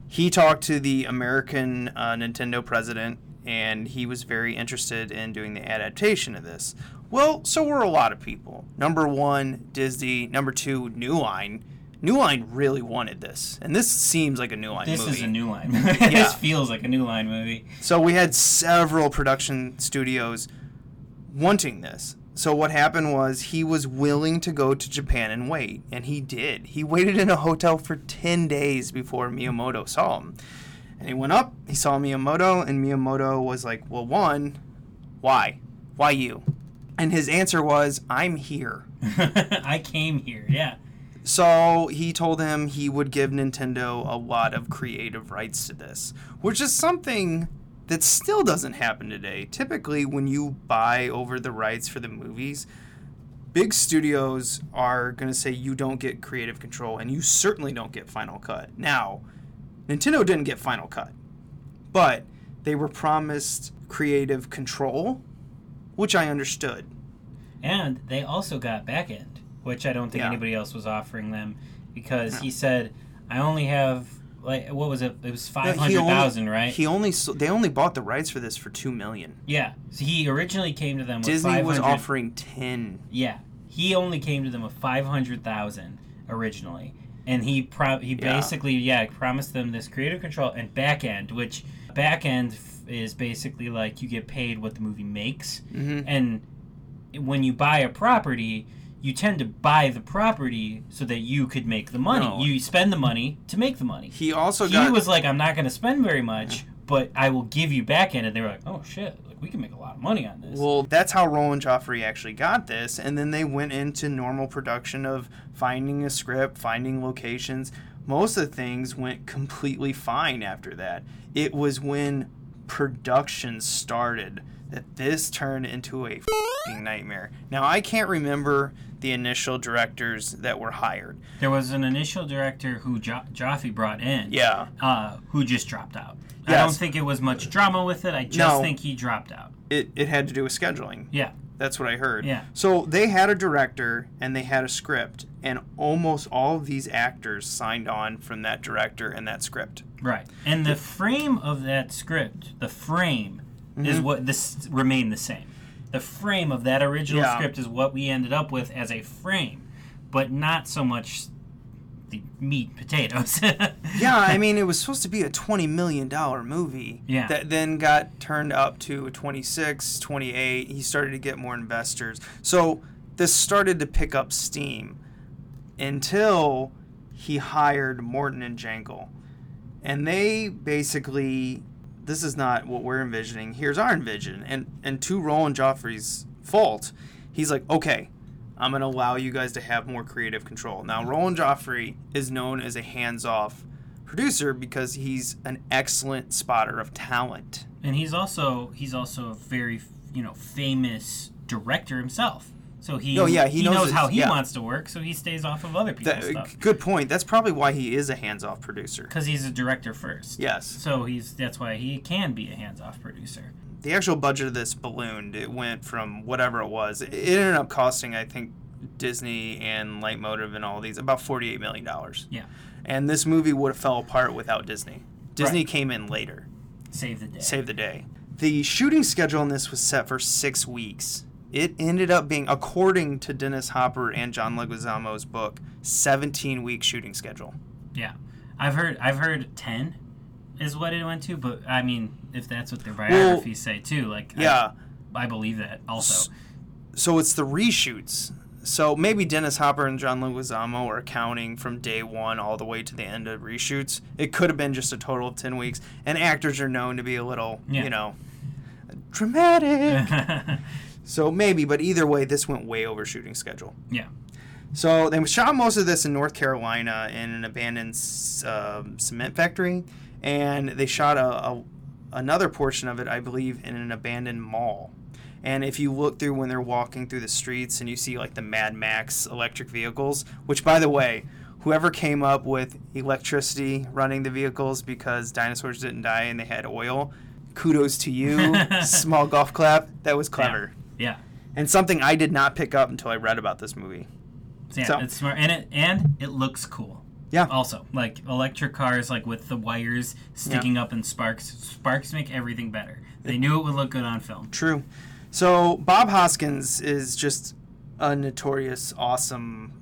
He talked to the American uh, Nintendo president, and he was very interested in doing the adaptation of this. Well, so were a lot of people. Number one, Disney. Number two, New Line. New Line really wanted this, and this seems like a New Line movie. This movie. is a new line. Yeah. this feels like a new line movie. So we had several production studios wanting this. So what happened was he was willing to go to Japan and wait, and he did. He waited in a hotel for 10 days before Miyamoto saw him. And he went up, he saw Miyamoto, and Miyamoto was like, "Well, one, why? Why you?" And his answer was, "I'm here." I came here. Yeah. So he told him he would give Nintendo a lot of creative rights to this, which is something that still doesn't happen today. Typically, when you buy over the rights for the movies, big studios are going to say you don't get creative control and you certainly don't get Final Cut. Now, Nintendo didn't get Final Cut, but they were promised creative control, which I understood. And they also got back end, which I don't think Yeah. anybody else was offering them because No. he said, I only have like what was it? It was five hundred thousand, right? He only they only bought the rights for this for two million. yeah. So he originally came to them with Disney was offering ten. Yeah, he only came to them with five hundred thousand originally, and he pro- he Yeah. basically yeah promised them this creative control and back end, which back end f- is basically like you get paid what the movie makes, Mhm. and when you buy a property. You tend to buy the property so that you could make the money. No. You spend the money to make the money. He also he got was like, "I'm not going to spend very much, but I will give you back end." And they were like, "Oh shit! Like we can make a lot of money on this." well. That's how Roland Joffé actually got this, and then they went into normal production of finding a script, finding locations. Most of the things went completely fine after that. It was when production started that this turned into a fing nightmare. Now I can't remember the initial directors that were hired. There was an initial director who jo- Joffé brought in. Yeah. Uh, who just dropped out. I don't think it was much drama with it. I just No. think he dropped out. It, it had to do with scheduling. Yeah. That's what I heard. Yeah. So they had a director and they had a script, and almost all of these actors signed on from that director and that script. Right. And the frame of that script, the frame, Mm-hmm. is what this remained the same. The frame of that original Yeah. script is what we ended up with as a frame, but not so much the meat and potatoes. Yeah, I mean, it was supposed to be a $20 million movie. Yeah. That then got turned up to 26, 28. He started to get more investors. So this started to pick up steam until he hired Morton and Jankel. And they basically, this is not what we're envisioning. Here's our envision. And, and to Roland Joffé's fault, he's like, okay, I'm to allow you guys to have more creative control. Now, Roland Joffrey is known as a hands off producer because he's an excellent spotter of talent. and he's also he's also a very you know famous director himself. So he Oh, yeah, he he, knows knows, how he yeah. wants to work, so he stays off of other people's That, stuff good point. That's probably why he is a hands off producer. because he's a director first. Yes. So he's that's why he can be a hands-off producer. The actual budget of this ballooned. It went from whatever it was. It ended up costing, I think, Disney and Lightmotive and all these about $48 million. Yeah. And this movie would have fell apart without Disney. Disney Right. came in later. Save the day. Save the day. The shooting schedule on this was set for six weeks. It ended up being, according to Dennis Hopper and John Leguizamo's book, 17 week shooting schedule. Yeah. I've heard I've heard 10 is what it went to, but I mean, if that's what their biographies say too, like I- Yeah. I, believe that also. So it's the reshoots. So maybe Dennis Hopper and John Leguizamo are counting from day one all the way to the end of reshoots. It could have been just a total of 10 weeks. And actors are known to be a little, Yeah. you know, dramatic. so maybe, but either way, this went way over shooting schedule. yeah. So they shot most of this in North Carolina in an abandoned um, cement factory, and they shot a, a another portion of it, I believe, in an abandoned mall. And if you look through when they're walking through the streets and you see like the Mad Max electric vehicles, which by the way, whoever came up with electricity running the vehicles because dinosaurs didn't die and they had oil, kudos to you. Small golf clap. That was clever. Yeah. And something I did not pick up until I read about this movie. Yeah, So- it's smart, and it and it looks cool. Yeah. Also, like electric cars, like with the wires sticking up and sparks. Sparks make everything better. They knew it would look good on film. True. So Bob Hoskins is just a notorious, awesome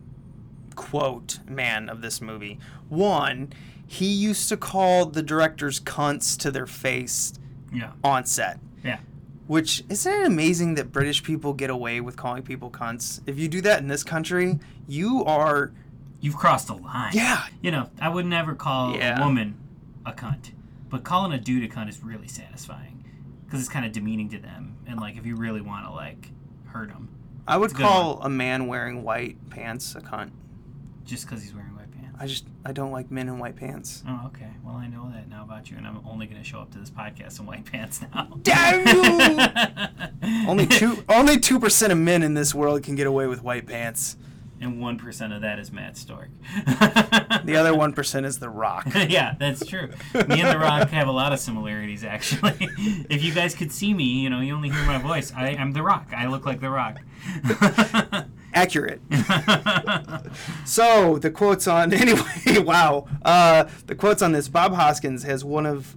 quote man of this movie. One, he used to call the directors cunts to their face Yeah. on set. Yeah. Which isn't it amazing that British people get away with calling people cunts? If you do that in this country, you are You've crossed a line. yeah. You know, I would never call Yeah. a woman a cunt, but calling a dude a cunt is really satisfying because it's kind of demeaning to them. And like, if you really want to like hurt them, I would call a man wearing white pants a cunt. just because he's wearing white pants. I just I don't like men in white pants. Oh, okay. Well, I know that now about you, and I'm only going to show up to this podcast in white pants now. Damn you! only two only two percent of men in this world can get away with white pants. and one percent of that is Matt Stork. The other one percent is the Rock. yeah, that's true. Me and The Rock have a lot of similarities, actually. if you guys could see me, you know, you only hear my voice. I, I'm The Rock. I look like The Rock. Accurate. So the quotes on anyway. Wow. Uh, the quotes on this. Bob Hoskins has one of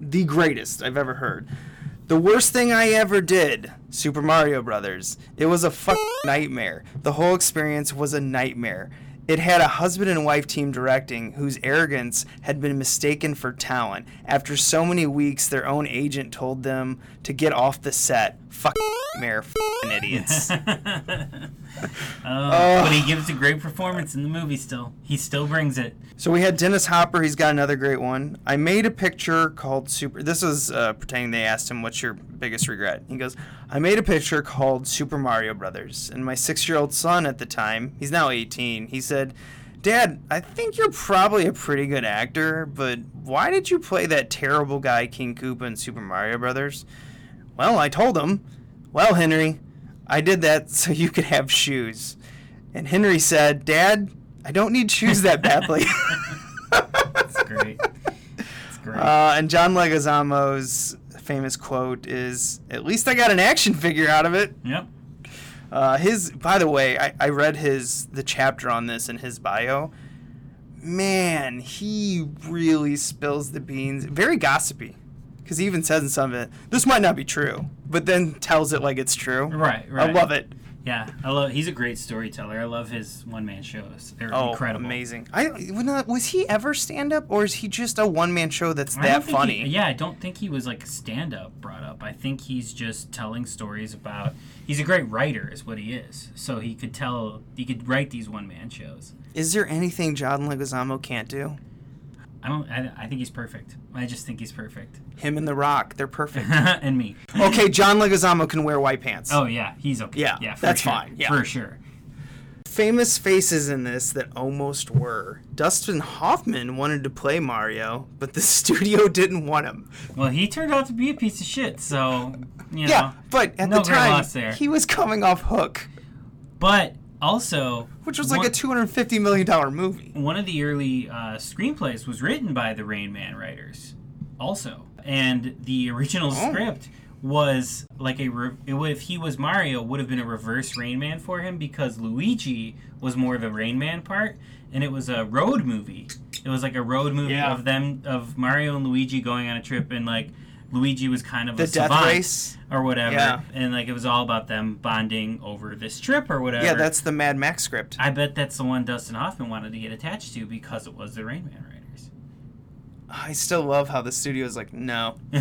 the greatest I've ever heard. The worst thing I ever did, Super Mario Brothers. It was a fucking nightmare. The whole experience was a nightmare. It had a husband and wife team directing whose arrogance had been mistaken for talent. After so many weeks, their own agent told them to get off the set. Fuck nightmare, fucking idiots. Oh, but he gives a great performance in the movie still. He still brings it. So we had Dennis Hopper. He's got another great one. I made a picture called Super. This is uh, pretending they asked him, "What's your biggest regret?" He goes, "I made a picture called Super Mario Brothers." And my six-year-old son at the time, he's now 18. He said, "Dad, I think you're probably a pretty good actor, but why did you play that terrible guy King Koopa in Super Mario Brothers?" Well, I told him, "Well, Henry, I did that so you could have shoes." And Henry said, "Dad, I don't need shoes that badly." It's great. It's great. Uh, and John Leguizamo's famous quote is, "At least I got an action figure out of it." yep. Uh, his, by the way, I, I read his the chapter on this in his bio. Man, he really spills the beans. Very gossipy, because he even says in some of it, "This might not be true," but then tells it like it's true. Right, right. I love it. Yeah, I love. He's a great storyteller. I love his one man shows. They're Oh, incredible. amazing! I was not- was he ever stand up, or is he just a one man show that's I that funny? He, yeah, I don't think he was like stand up brought up. I think he's just telling stories about. He's a great writer, is what he is. So he could tell. He could write these one man shows. Is there anything John Leguizamo can't do? I don't. I, I think he's perfect. I just think he's perfect. Him and The Rock, they're perfect. and me. okay, John Leguizamo can wear white pants. Oh yeah, he's okay. Yeah, yeah, that's sure. fine, yeah. for sure. Famous faces in this that almost were. Dustin Hoffman wanted to play Mario, but the studio didn't want him. Well, he turned out to be a piece of shit. So you know. Yeah, but at no the time, he was coming off Hook, But also, which was like one, a $250 million movie. one of the early uh, screenplays was written by the Rain Man writers, also, and the original Oh. script was like a re- if he was Mario would have been a reverse Rain Man for him because Luigi was more the Rain Man part, and it was a road movie. It was like a road movie Yeah. of them of Mario and Luigi going on a trip, and like Luigi was kind of The a Death savant Race. or whatever, Yeah. and like it was all about them bonding over this trip or whatever. Yeah, that's the Mad Max script. I bet that's the one Dustin Hoffman wanted to get attached to because it was the Rain Man writers. I still love how the studio's like, no.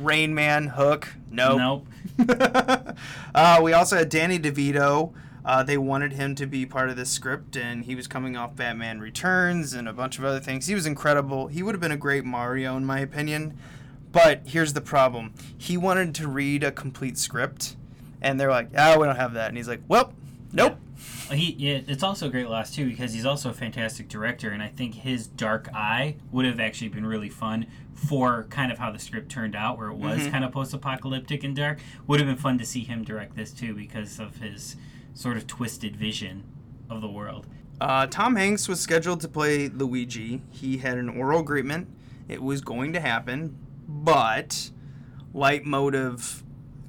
Rain Man, Hook, nope. Nope. uh, we also had Danny DeVito. Uh, they wanted him to be part of this script, and he was coming off Batman Returns and a bunch of other things. He was incredible. He would have been a great Mario, in my opinion. But here's the problem he wanted to read a complete script, and they're like, oh, we don't have that. And he's like, well, nope. He it, it's also a great loss too because he's also a fantastic director, and I think his Dark Eye would have actually been really fun for kind of how the script turned out, where it was kind of post-apocalyptic and dark. Would have been fun to see him direct this too because of his sort of twisted vision of the world. Uh, Tom Hanks was scheduled to play Luigi. He had an oral agreement. It was going to happen, but Lightmotive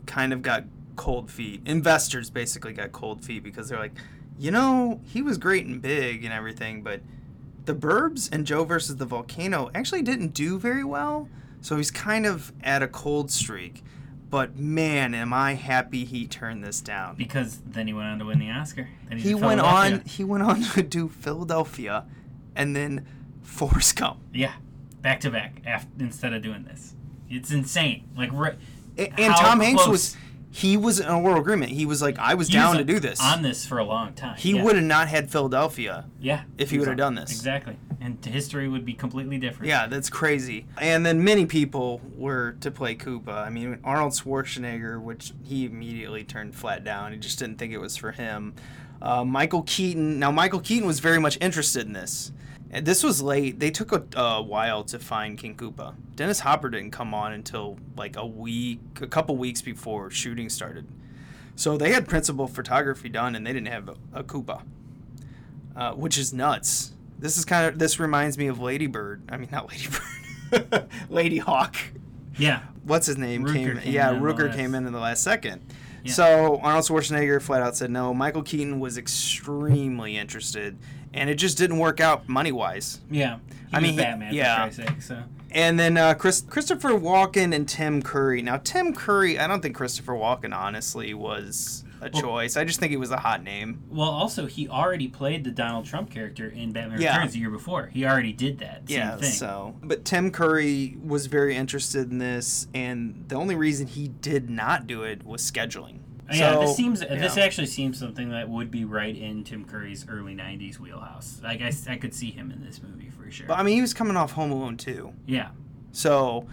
kind of got cold feet. Investors basically got cold feet because they're like, you know, he was great and big and everything, but the Burbs and Joe versus the Volcano actually didn't do very well. So he's kind of at a cold streak. But man, am I happy he turned this down. Because then he went on to win the Oscar. He went on. He went on to do Philadelphia, and then Forrest Gump. Yeah, back to back af- instead of doing this. It's insane. Like right, A- And Tom Hanks was. He was in a oral agreement. He was like, I was he down was to do this. on this for a long time. he yeah. would have not had Philadelphia. yeah if he would've done this. exactly, and history would be completely different. Yeah, that's crazy. And then many people were to play Koopa. I mean, Arnold Schwarzenegger, which he immediately turned flat down. He just didn't think it was for him. Uh, Michael Keaton. Now, Michael Keaton was very much interested in this. And This was late. They took a, a while to find King Koopa. Dennis Hopper didn't come on until like a week, a couple weeks before shooting started. So they had principal photography done, and they didn't have a, a Koopa, uh, which is nuts. This is kind of this reminds me of Lady Bird. I mean, not Lady Bird, Ladyhawke. yeah, What's his name? Rutger came, came yeah, in in Rutger last- came in in the last second. Yeah. So Arnold Schwarzenegger flat out said no. Michael Keaton was extremely interested, and it just didn't work out money wise. yeah. He I mean, he- Batman. yeah. for sake, so And then uh, Chris, Christopher Walken and Tim Curry. Now Tim Curry, I don't think Christopher Walken honestly was a choice. I just think he was a hot name. well, also he already played the Donald Trump character in Batman Yeah. Returns the year before. He already did that. Same yeah, thing. so but Tim Curry was very interested in this, and the only reason he did not do it was scheduling. Yeah, this seems this actually seems something that would be right in Tim Curry's early '90s wheelhouse. Like I, I could see him in this movie for sure. But I mean, he was coming off Home Alone too, yeah, so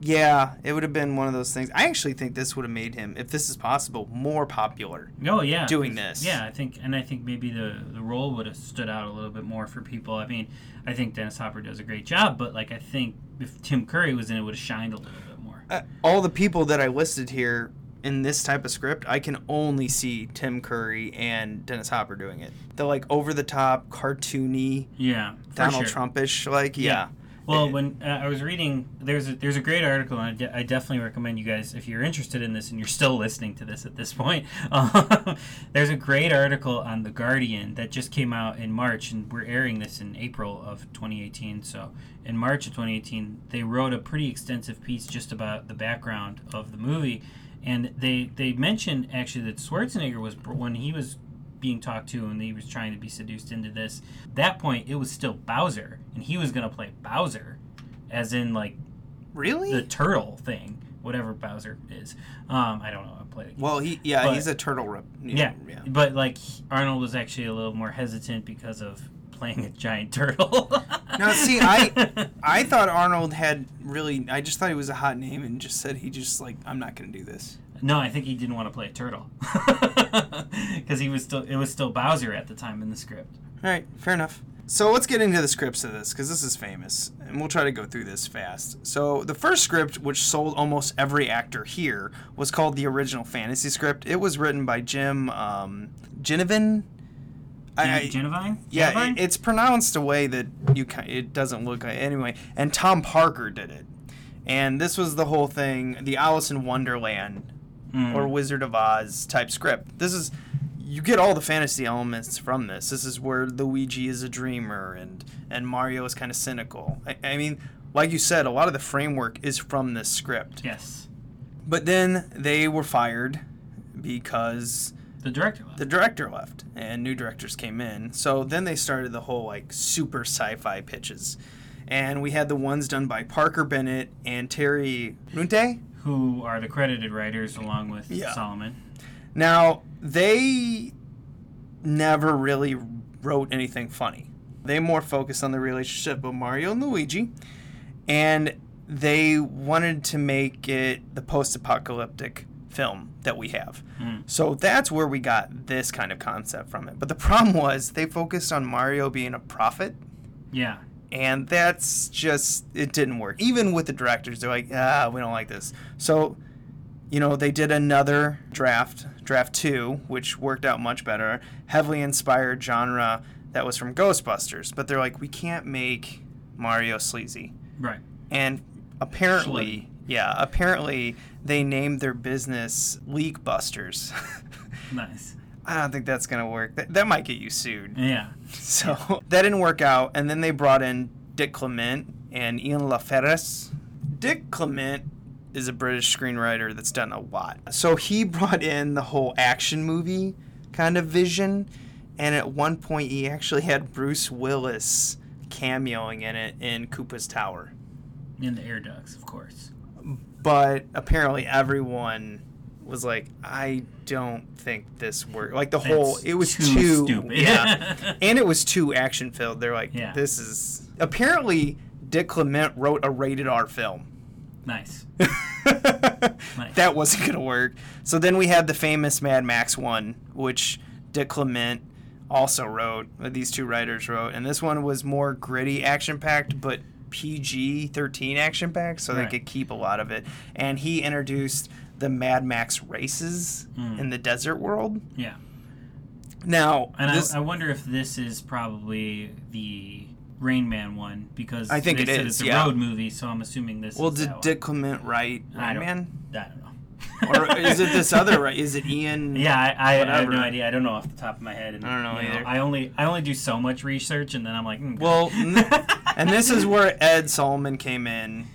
yeah, it would have been one of those things. I actually think this would have made him, if this is possible, more popular. Oh yeah, doing this. Yeah, I think, and I think maybe the the role would have stood out a little bit more for people. I mean, I think Dennis Hopper does a great job, but like I think if Tim Curry was in it, would have shined a little bit more. Uh, all the people that I listed here in this type of script, I can only see Tim Curry and Dennis Hopper doing it. The like over the top, cartoony, Yeah, Donald sure. Trumpish, like yeah. Well, when uh, I was reading, there's a, there's a great article, and I, de- I definitely recommend you guys, if you're interested in this and you're still listening to this at this point, um, there's a great article on The Guardian that just came out in March, and we're airing this in April of 2018. So, in March of 2018, they wrote a pretty extensive piece just about the background of the movie, and they they mentioned actually that Schwarzenegger was when he was being talked to and he was trying to be seduced into this. That point, it was still Bowser, and he was gonna play Bowser, as in like really? the turtle thing, whatever Bowser is. Um, I don't know. I played it. well, he yeah, But- he's a turtle rep. yeah, yeah. but like Arnold was actually a little more hesitant because of playing a giant turtle. Now, see, I I thought Arnold had really. I just thought he was a hot name and just said he just like I'm not gonna do this. no, I think he didn't want to play a turtle because he was still it was still Bowser at the time in the script. All right, fair enough. So let's get into the scripts of this because this is famous, and we'll try to go through this fast. So the first script, which sold almost every actor here, was called the original fantasy script. It was written by Jim um, Jennewein. I- Genevine? yeah, Genevine? it, it's pronounced a way that you it doesn't look like anyway. And Tom Parker did it, and this was the whole thing, the Alice in Wonderland Mm. or Wizard of Oz type script. This is you get all the fantasy elements from this. This is where Luigi is a dreamer and and Mario is kind of cynical. I, I mean, like you said, a lot of the framework is from this script. yes, But then they were fired because the director left. the director left and new directors came in. So then they started the whole like super sci-fi pitches. And we had the ones done by Parker Bennett and Terry Runte. who are the credited writers along with Yeah. Solomon. Now, they never really wrote anything funny. They more focused on the relationship of Mario and Luigi, and they wanted to make it the post apocalyptic film that we have. So that's where we got this kind of concept from it. But the problem was they focused on Mario being a prophet Yeah. and that's just it didn't work even with the directors they're like ah we don't like this so you know they did another draft draft 2 which worked out much better heavily inspired genre that was from ghostbusters but they're like we can't make mario sleazy Right. and apparently yeah apparently they named their business leak busters Nice. i don't think that's gonna work that, that might get you sued Yeah. so that didn't work out, and then they brought in Dick Clement and Ian La Frenais. Dick Clement is a British screenwriter that's done a lot. So he brought in the whole action movie kind of vision, and at one point he actually had Bruce Willis cameoing in it in Koopa's Tower. In the air ducts, of course. But apparently everyone was like, I don't think this worked. Like the whole, it was too too, stupid. yeah, and it was too action filled. They're like, Yeah. this is apparently Dick Clement wrote a rated R film. Nice. That wasn't gonna work. So then we had the famous Mad Max one, which Dick Clement also wrote. These two writers wrote, and this one was more gritty, action packed, but PG thirteen action packed, so Right. they could keep a lot of it. And he introduced the Mad Max races Hmm. in the desert world. Yeah. Now, And this, I, I wonder if this is probably the Rain Man one because I think they it said is, It's a yeah. road movie, so I'm assuming this. well, did Dick Clement write Rain Man? I don't know. Or is it this other right? Is it Ian? Yeah, I, I, I have no idea. I don't know off the top of my head. And, I don't know either. I only I only do so much research, and then I'm like, mm, Well, n- and this is where Ed Solomon came in,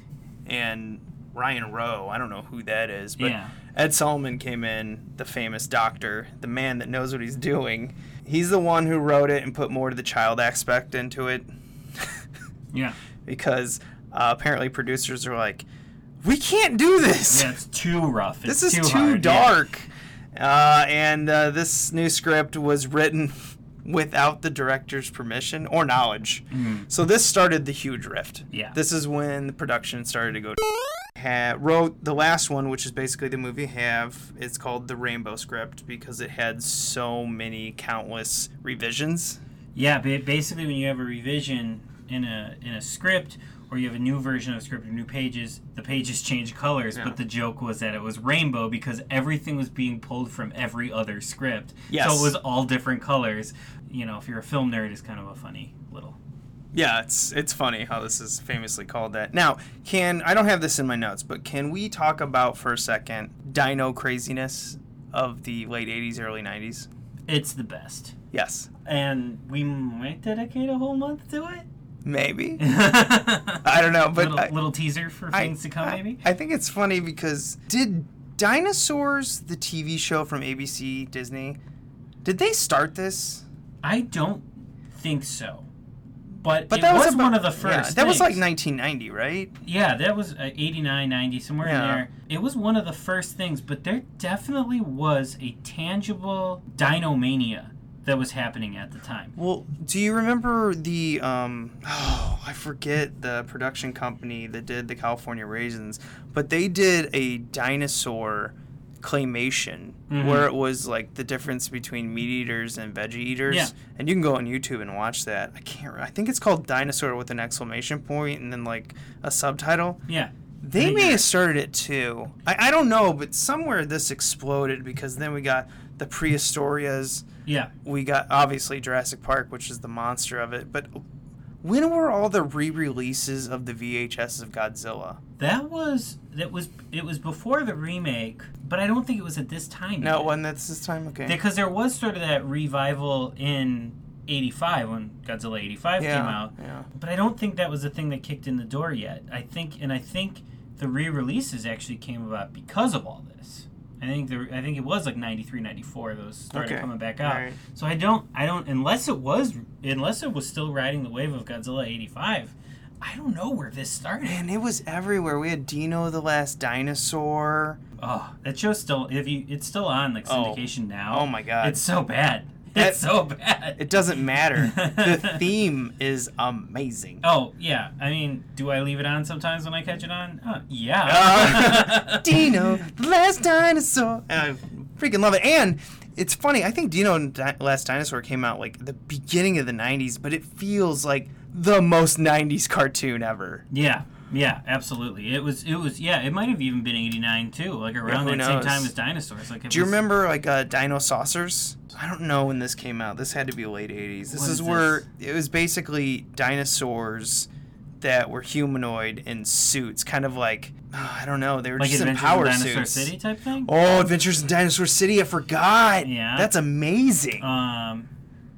and Ryan Rowe. I don't know who that is, but Yeah. Ed Solomon came in, the famous doctor, the man that knows what he's doing. He's the one who wrote it and put more to the child aspect into it, yeah, because uh, apparently producers are like, we can't do this. yeah, it's too rough. this is too, too, hard, yeah. dark. Uh, and uh, this new script was written without the director's permission or knowledge. So this started the huge rift. Yeah. This is when the production started to go. Ha- wrote the last one, which is basically the movie have. It's called the Rainbow Script because it had so many countless revisions. Yeah, ba- basically, when you have a revision in a in a script, or you have a new version of script or new pages, the pages change colors. Yeah. But the joke was that it was rainbow because everything was being pulled from every other script. Yes. So it was all different colors. You know, if you're a film nerd, it's kind of a funny little. Yeah, it's it's funny how this is famously called that. Now, can I don't have this in my notes, but can we talk about for a second dino craziness of the late 80s early 90s? It's the best. Yes. And we might dedicate a whole month to it. Maybe. I don't know, but little, I, little teaser for I- things to come, I- maybe. I think it's funny because did Dinosaurs, the TV show from ABC Disney, did they start this? I don't think so. But, But it that was, was, about- one of the yeah, first. that was like 1990, right? Yeah, that was uh, 89, 90, somewhere Yeah. in there. It was one of the first things, but there definitely was a tangible dinomania that was happening at the time. Well, do you remember the um oh, I forget the production company that did the California Raisins, but they did a dinosaur claymation Mhm. where it was like the difference between meat eaters and veggie eaters. Yeah. And you can go on YouTube and watch that. I can't I think it's called Dinosaur with an exclamation point and then like a subtitle. Yeah. They may have started it too. I, I don't know, but somewhere this exploded because then we got the Prehysterias Yeah. we got obviously Jurassic Park, which is the monster of it. But when were all the re-releases of the VHS of Godzilla? That was that was it was before the remake, but I don't think it was at this time. No, when that's this time. Okay. because there was sort of that revival in 85 when Godzilla 85 yeah. came out. Yeah. But I don't think that was the thing that kicked in the door yet. I think, and I think the re-releases actually came about because of all this. I think the I think it was like 93, 94. Those started Okay. coming back out. Alright. So I don't, I don't, unless it was, unless it was still riding the wave of Godzilla 85. I don't know where this started. Man, it was everywhere. We had Dino the Last Dinosaur. Oh, that show's still, if you, it's still on like Oh. syndication now. Oh my God. it's so bad. It's so bad. It doesn't matter. the theme is amazing. Oh yeah, I mean, do I leave it on sometimes when I catch it on? Uh, yeah. Dino, the last dinosaur. I freaking love it. And it's funny. I think Dino and Di- Last Dinosaur came out like the beginning of the '90s, but it feels like the most '90s cartoon ever. yeah, yeah, absolutely. It was, it was, yeah. It might have even been '89 too, like around who that same time as dinosaurs. Like, Do you was- remember like uh, Dinosaucers? I don't know when this came out. This had to be late '80s. This is is where it was basically dinosaurs that were humanoid in suits, kind of like I don't know. They were like just in Adventures in power Dinosaur suits. City type thing? Oh, Adventures in Dinosaur City! I forgot. Yeah. that's amazing. Um,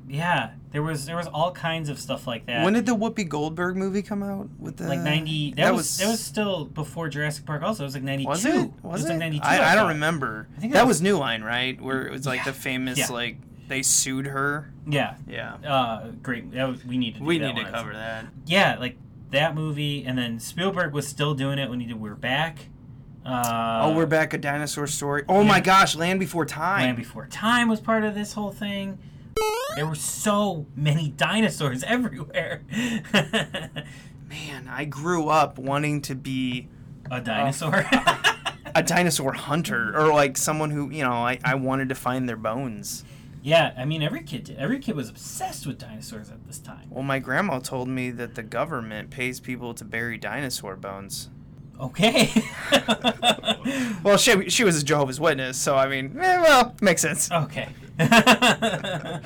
yeah, there was there was all kinds of stuff like that. when did the Whoopi Goldberg movie come out? With the like ninety? That, that was, was- that was still before Jurassic Park. Also, it was like ninety two. Was it? Was it? like ninety two. I, I don't remember. I think that that was was- New Line, right? Where it was like Yeah. the famous Yeah. like they sued her. Yeah. Yeah. Uh, great. That was, we need to. We need to cover that. Yeah, like that movie, and then Spielberg was still doing it when he did We're Back. Uh, oh, we're back. A dinosaur story. Oh yeah. my gosh, Land Before Time. Land Before Time was part of this whole thing. There were so many dinosaurs everywhere. Man, I grew up wanting to be A dinosaur. a dinosaur hunter or like someone who you know I, I wanted to find their bones. yeah, I mean every kid did. Every kid was obsessed with dinosaurs at this time. Well, my grandma told me that the government pays people to bury dinosaur bones. Okay. Well, she she was a Jehovah's Witness, so I mean, eh, well, makes sense. okay.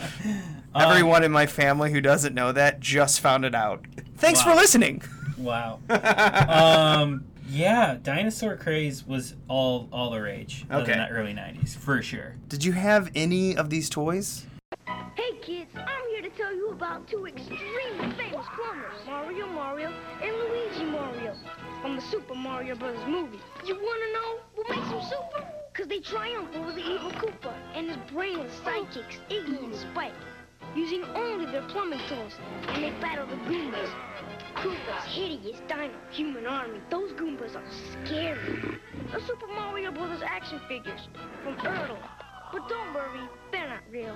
Everyone in my family who doesn't know that just found it out. Thanks Wow. for listening. Wow. um, yeah, dinosaur craze was all all the rage Okay. in the early '90s for sure. Did you have any of these toys? Hey kids, I'm here to tell you about two extremely famous plumbers, Mario Mario and Luigi Mario, from the Super Mario Bros. movie. You wanna know what makes them super? Cause they triumph over the evil Koopa and his brainless sidekicks, Iggy and Spike, using only their plumbing tools, and they battle the Goombas. Koopa's hideous dino human army. Those Goombas are scary. The Super Mario Bros. action figures from Ertl. But don't worry, they're not real.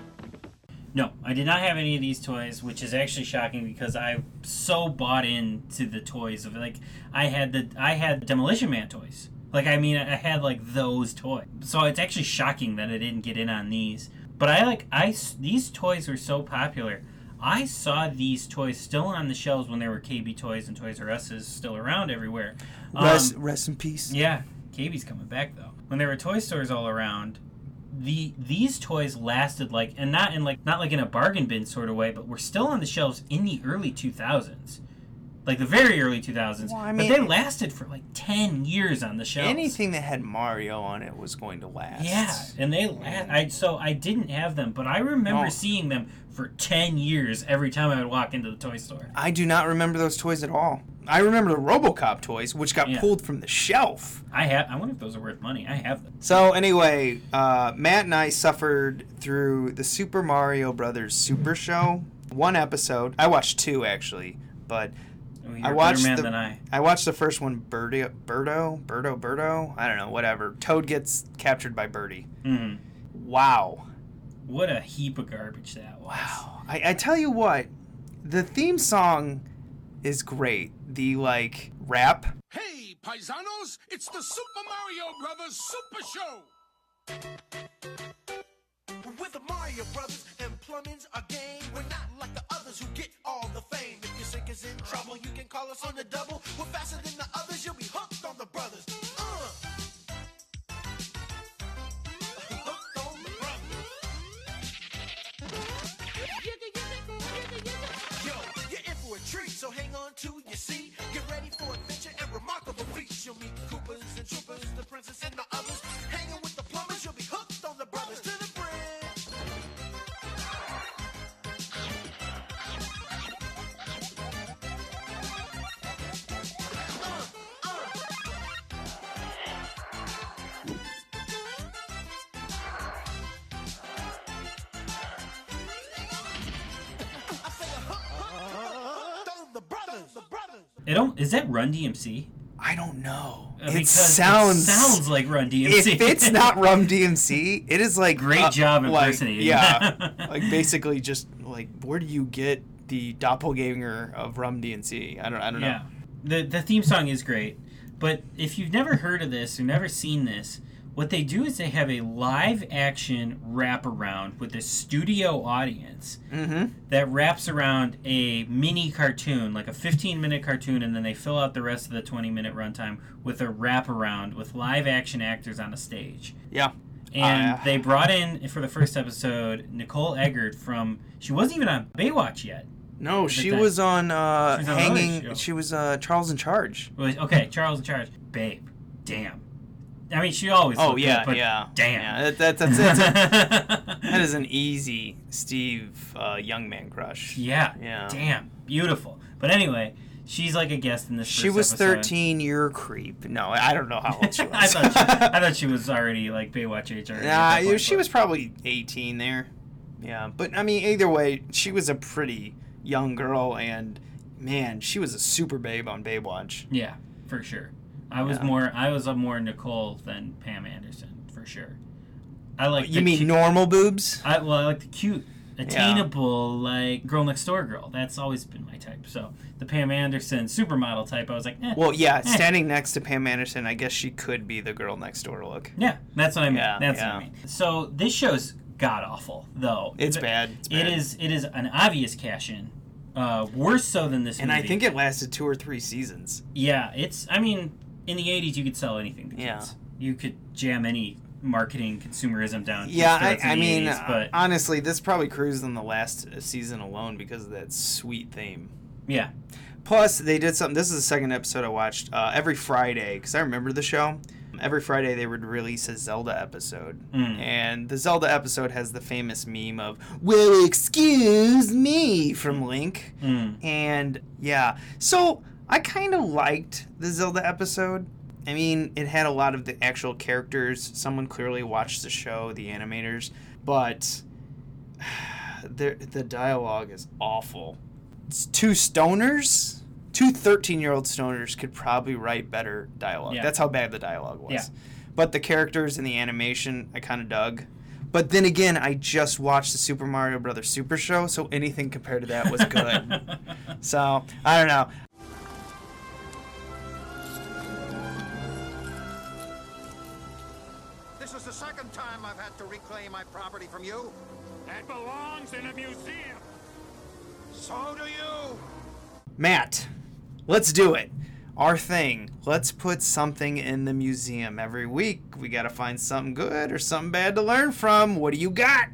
No, I did not have any of these toys, which is actually shocking because I so bought into the toys of like I had the I had Demolition Man toys. Like I mean, I had like those toys. So it's actually shocking that I didn't get in on these. But I like I these toys were so popular. I saw these toys still on the shelves when there were KB Toys and Toys R Us's still around everywhere. Um, Rest, rest in peace. yeah, KB's coming back though. When there were toy stores all around, the these toys lasted like and not in like not like in a bargain bin sort of way, but were still on the shelves in the early 2000s. Like the very early 2000s. Well, I but they lasted for like 10 years on the shelves. Anything that had Mario on it was going to last. Yeah, and they last. I so I didn't have them, but I remember No. seeing them for 10 years every time I would walk into the toy store. I do not remember those toys at all. I remember the RoboCop toys, which got Yeah. pulled from the shelf. I have I wonder if those are worth money. I have them. So anyway, uh, Matt and I suffered through the Super Mario Brothers Super Show. One episode. I watched two actually, but You're I a watched man the than I. I watched the first one. Birdie, Birdo, Birdo, Birdo. I don't know. Whatever. Toad gets captured by Birdie. Mhm. Wow. What a heap of garbage that was. I, I tell you what, the theme song is great. The like rap. Hey, paisanos, it's the Super Mario Brothers Super Show. We're the Mario Brothers, and plumbing's our game. We're not like the others who get all the fame. Is in trouble, you can call us on the double. We're faster than the others, you'll be hooked on the brothers. Uh. Treat, so hang on to your seat. Get ready for adventure and remarkable feats. You'll meet Koopas and Troopers, It don't, is that Run DMC? I don't know. because it sounds- sounds like Run DMC. If it's not Run DMC, it is like Great uh, job like, impersonating. Yeah, like basically just like where do you get the doppelganger of Run DMC? I don't. I don't yeah, the the theme song is great, but if you've never heard of this or never seen this, what they do is they have a live action wraparound with a studio audience Mm-hmm. that wraps around a mini cartoon, like a 15 minute cartoon, and then they fill out the rest of the 20 minute runtime with a wraparound with live action actors on a stage. Yeah. And Uh, they brought in for the first episode Nicole Eggert from. She wasn't even on Baywatch yet. No, she was on uh, She was on hanging. She was uh, Charles in Charge. Okay, Charles in charge. Babe, damn. I mean, she always. Oh yeah, good, but yeah. Damn. Yeah, that, that, that's, that's a, that is an easy Steve uh, young man crush. yeah. Yeah. Damn. Beautiful. But anyway, she's like a guest in this. She was episode. 13. You're creep. No, I don't know how old she was. I thought she, I thought she was already like Baywatch age already. Nah, point, she but- was probably 18 there. Yeah, but I mean, either way, she was a pretty young girl, and man, she was a super babe on Baywatch. Yeah, for sure. I was Yeah. more. I was a more Nicole than Pam Anderson for sure. I like. You mean cute- normal boobs? I well, I like the cute, attainable, like girl next door girl. That's always been my type. So the Pam Anderson supermodel type, I was like, eh. Well, yeah, Eh. standing next to Pam Anderson, I guess she could be the girl next door look. Yeah, that's what I mean. Yeah, that's yeah. what I mean. So this show's god awful, though. It's It- bad. It's It bad. is. It is an obvious cash in. Uh, worse so than this. And I think it lasted two or three seasons. Yeah, it's. I mean, in the '80s, you could sell anything to kids. Yeah. You could jam any marketing consumerism down. Yeah, I, I mean, 80s, but honestly, this probably cruised on the last season alone because of that sweet theme. yeah, Plus, they did something. This is the second episode I watched. Uh, every Friday, because I remember the show. Every Friday they would release a Zelda episode, Mm. and the Zelda episode has the famous meme of "Well, excuse me" from Link, Mm. and yeah. So I kind of liked the Zelda episode. I mean, it had a lot of the actual characters. Someone clearly watched the show, the animators, but the the dialogue is awful. It's two stoners, two 13 year old stoners could probably write better dialogue. Yeah. That's how bad the dialogue was. Yeah. But the characters and the animation, I kind of dug. But then again, I just watched the Super Mario Brothers Super Show, so anything compared to that was good. so I don't know. Reclaim my property from you. That belongs in a museum. So do you. Matt, let's do it. Our thing. Let's put something in the museum every week. We got to find something good or something bad to learn from. What do you got?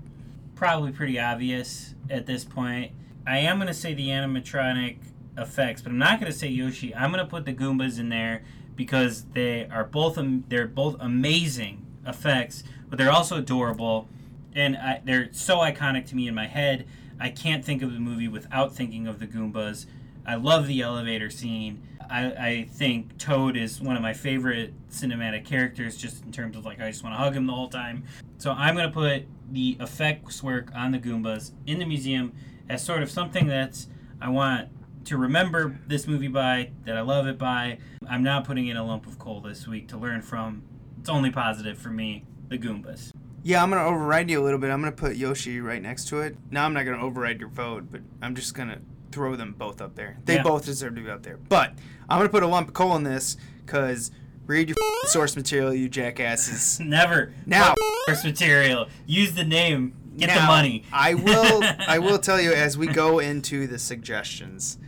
probably pretty obvious at this point. I am going to say the animatronic effects, but I'm not going to say Yoshi. I'm going to put the Goombas in there because they are both they're both amazing effects, but they're also adorable, and I, they're so iconic to me in my head. I can't think of the movie without thinking of the Goombas. I love the elevator scene. I, I think Toad is one of my favorite cinematic characters, just in terms of like I just want to hug him the whole time. So I'm gonna put the effects work on the Goombas in the museum as sort of something that's I want to remember this movie by, that I love it by. I'm not putting in a lump of coal this week to learn from. It's only positive for me, the Goombas. Yeah, I'm going to override you a little bit. I'm going to put Yoshi right next to it. Now, I'm not going to override your vote, but I'm just going to throw them both up there. They Yeah. both deserve to be up there. But I'm going to put a lump of coal in this because read your source material, you jackasses. Never. Now- source material. Use the name. Get the money. I will I will tell you as we go into the suggestions.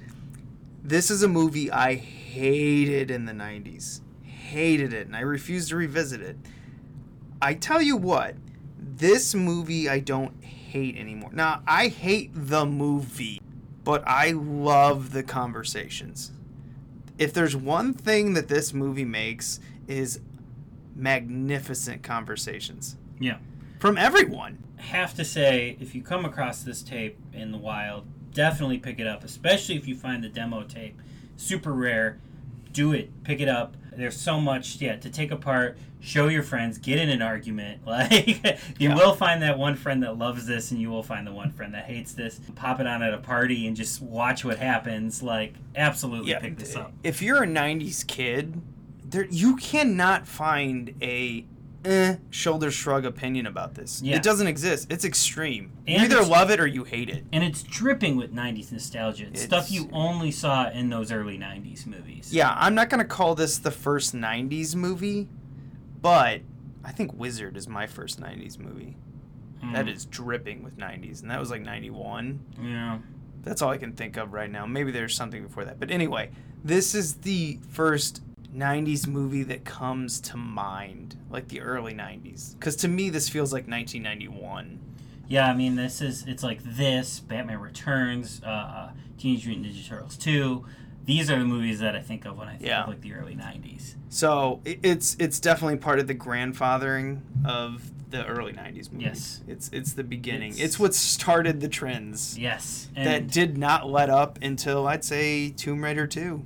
This is a movie I hated in the 90s. Hated it and I refuse to revisit it. I tell you what, this movie I don't hate anymore. Now, I hate the movie, but I love the conversations. If there's one thing that this movie makes is magnificent conversations Yeah. from everyone. have to say, if you come across this tape in the wild, definitely pick it up, especially if you find the demo tape. Super rare. Do it. Pick it up. There's so much, yeah, to take apart, show your friends, get in an argument. Like, you Yeah. will find that one friend that loves this, and you will find the one friend that hates this. Pop it on at a party and just watch what happens. Like, absolutely pick this up. If you're a 90s kid, there you cannot find a eh, shoulder shrug opinion about this. Yeah. It doesn't exist. It's extreme. you And either love it or you hate it. and it's dripping with 90s nostalgia. It's stuff you only saw in those early 90s movies. Yeah, I'm not gonna call this the first '90s movie, but I think Wizard is my first '90s movie. That is dripping with '90s, and that was like '91. Yeah. That's all I can think of right now. Maybe there's something before that. But anyway, this is the first 90s movie that comes to mind, like the early 90s. Because to me, this feels like 1991. Yeah, I mean, this is it's like this, Batman Returns, uh, Teenage Mutant Ninja Turtles 2. These are the movies that I think of when I think Yeah. of like the early 90s. So it's it's definitely part of the grandfathering of the early 90s movies. Yes. It's it's the beginning. It's, It's- what started the trends Yes. that did not let up until I'd say Tomb Raider 2.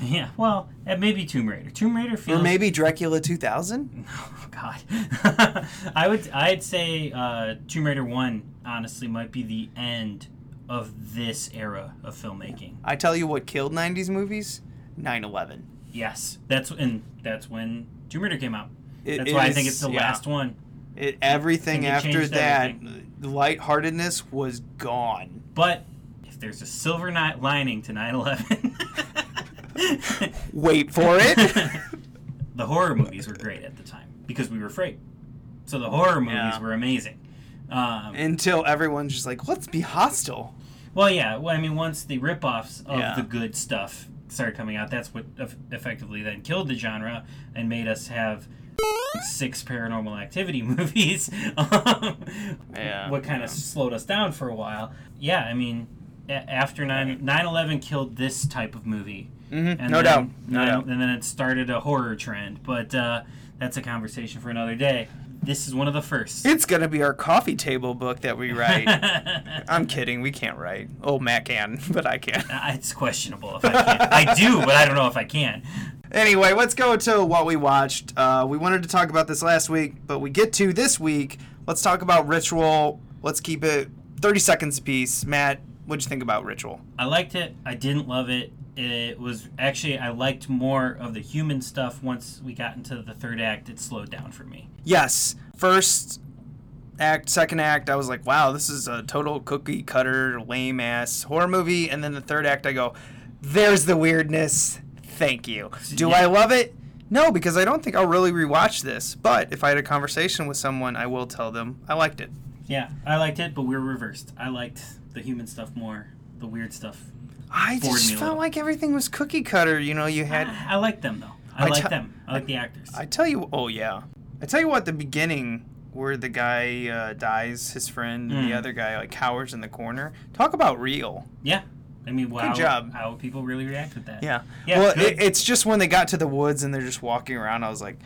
yeah, well, uh, maybe Tomb Raider. Tomb Raider feels Or maybe Dracula 2000? Oh God, I would I'd say uh, Tomb Raider One honestly might be the end of this era of filmmaking. I tell you what killed 90s movies? 9/11. Yes, that's and that's when Tomb Raider came out. It- that's it why I think it's the yeah. last one. It, everything it after that, everything. lightheartedness was gone. But if there's a silver ni- lining to 9/11, Wait for it. the horror movies were great at the time because we were afraid. So the horror movies Yeah. were amazing. Um, Until everyone's just like, let's be hostile. Well, yeah. Well, I mean, once the ripoffs of Yeah. the good stuff started coming out, that's what eff- effectively then killed the genre and made us have six paranormal activity movies. Um, Yeah, What kind yeah. of slowed us down for a while. Yeah, I mean, a- after 9 11 killed this type of movie. Mhm, And no then doubt, no doubt. And then it started a horror trend. But uh, that's a conversation for another day. This is one of the first. It's gonna be our coffee table book that we write. I'm kidding. We can't write. Oh, Matt can, but I can't. Uh, It's questionable if I can. I do, but I don't know if I can. Anyway, let's go to what we watched. Uh, we wanted to talk about this last week, but we get to this week. Let's talk about Ritual. Let's keep it 30 seconds apiece. Matt, what'd you think about Ritual? I liked it. I didn't love it. It was actually I liked more of the human stuff once we got into the third act. It slowed down for me. Yes, first act, second act, I was like, wow, this is a total cookie cutter, lame ass horror movie. And then the third act, I go, there's the weirdness. Thank you. Do Yeah. I love it? No, because I don't think I'll really rewatch this. But if I had a conversation with someone, I will tell them I liked it. Yeah, I liked it, but we are reversed. I liked the human stuff more. The weird stuff. I just felt like everything was cookie cutter. You know, you had. I, I like them though. I, I like them. I like the actors. I tell you, oh yeah, I tell you what. The beginning where the guy uh, dies, his friend, and the Mm. other guy like cowers in the corner. Talk about real. yeah. I mean, wow. job. How people really react with that. Yeah. Yeah, well, it, it's just when they got to the woods and they're just walking around. I was like,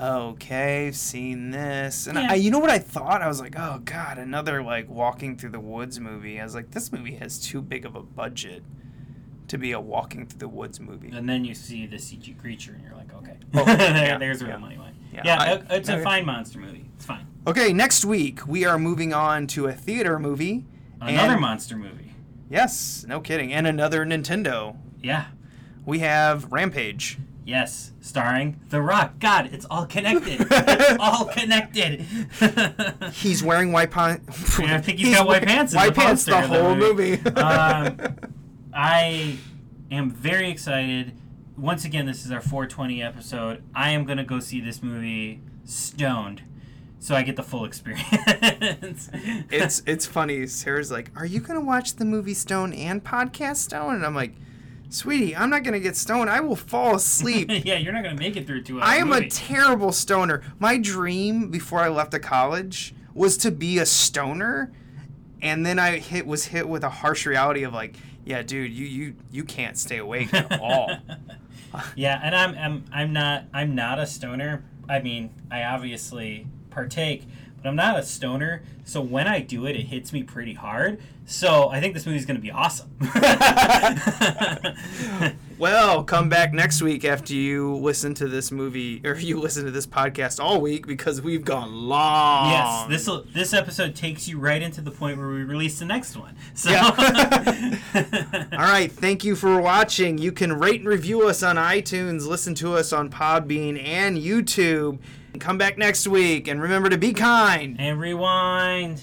okay, seen this, and Yeah. I, you know what I thought? I was like, oh god, another like walking through the woods movie. I was like, this movie has too big of a budget to be a walking through the woods movie. And then you see the CG creature, and you're like, okay, Oh, there, yeah, there's where yeah. the money went. Yeah, Yeah, I- it- it's a okay. fine monster movie. It's fine. Okay, next week we are moving on to a theater movie. Another and- monster movie. Yes, no kidding, and another Nintendo. Yeah. We have Rampage. Yes, starring The Rock. God, it's all connected. it's all connected. He's wearing white pants. I think he's got white pants White the pants the of the whole movie. movie. um, I am very excited. Once again, this is our 420 episode. I am going to go see this movie stoned so I get the full experience. it's it's funny. Sarah's like, "Are you gonna watch the movie Stone and podcast Stone?" And I'm like, "Sweetie, I'm not gonna get stoned. I will fall asleep. yeah, you're not going to make it through two hours. I am a terrible stoner. My dream before I left to college was to be a stoner, and then I hit was hit with a harsh reality of like, yeah, dude, you you you can't stay awake at all. Yeah, and I'm I'm I'm not I'm not a stoner. I mean, I obviously partake, but I'm not a stoner. So when I do it, it hits me pretty hard. So I think this movie's going to be awesome. Well, come back next week after you listen to this movie or you listen to this podcast all week because we've gone long. Yes, this this episode takes you right into the point where we release the next one. So All right, thank you for watching. You can rate and review us on iTunes, listen to us on Podbean and YouTube. Come back next week and remember to be kind. And rewind.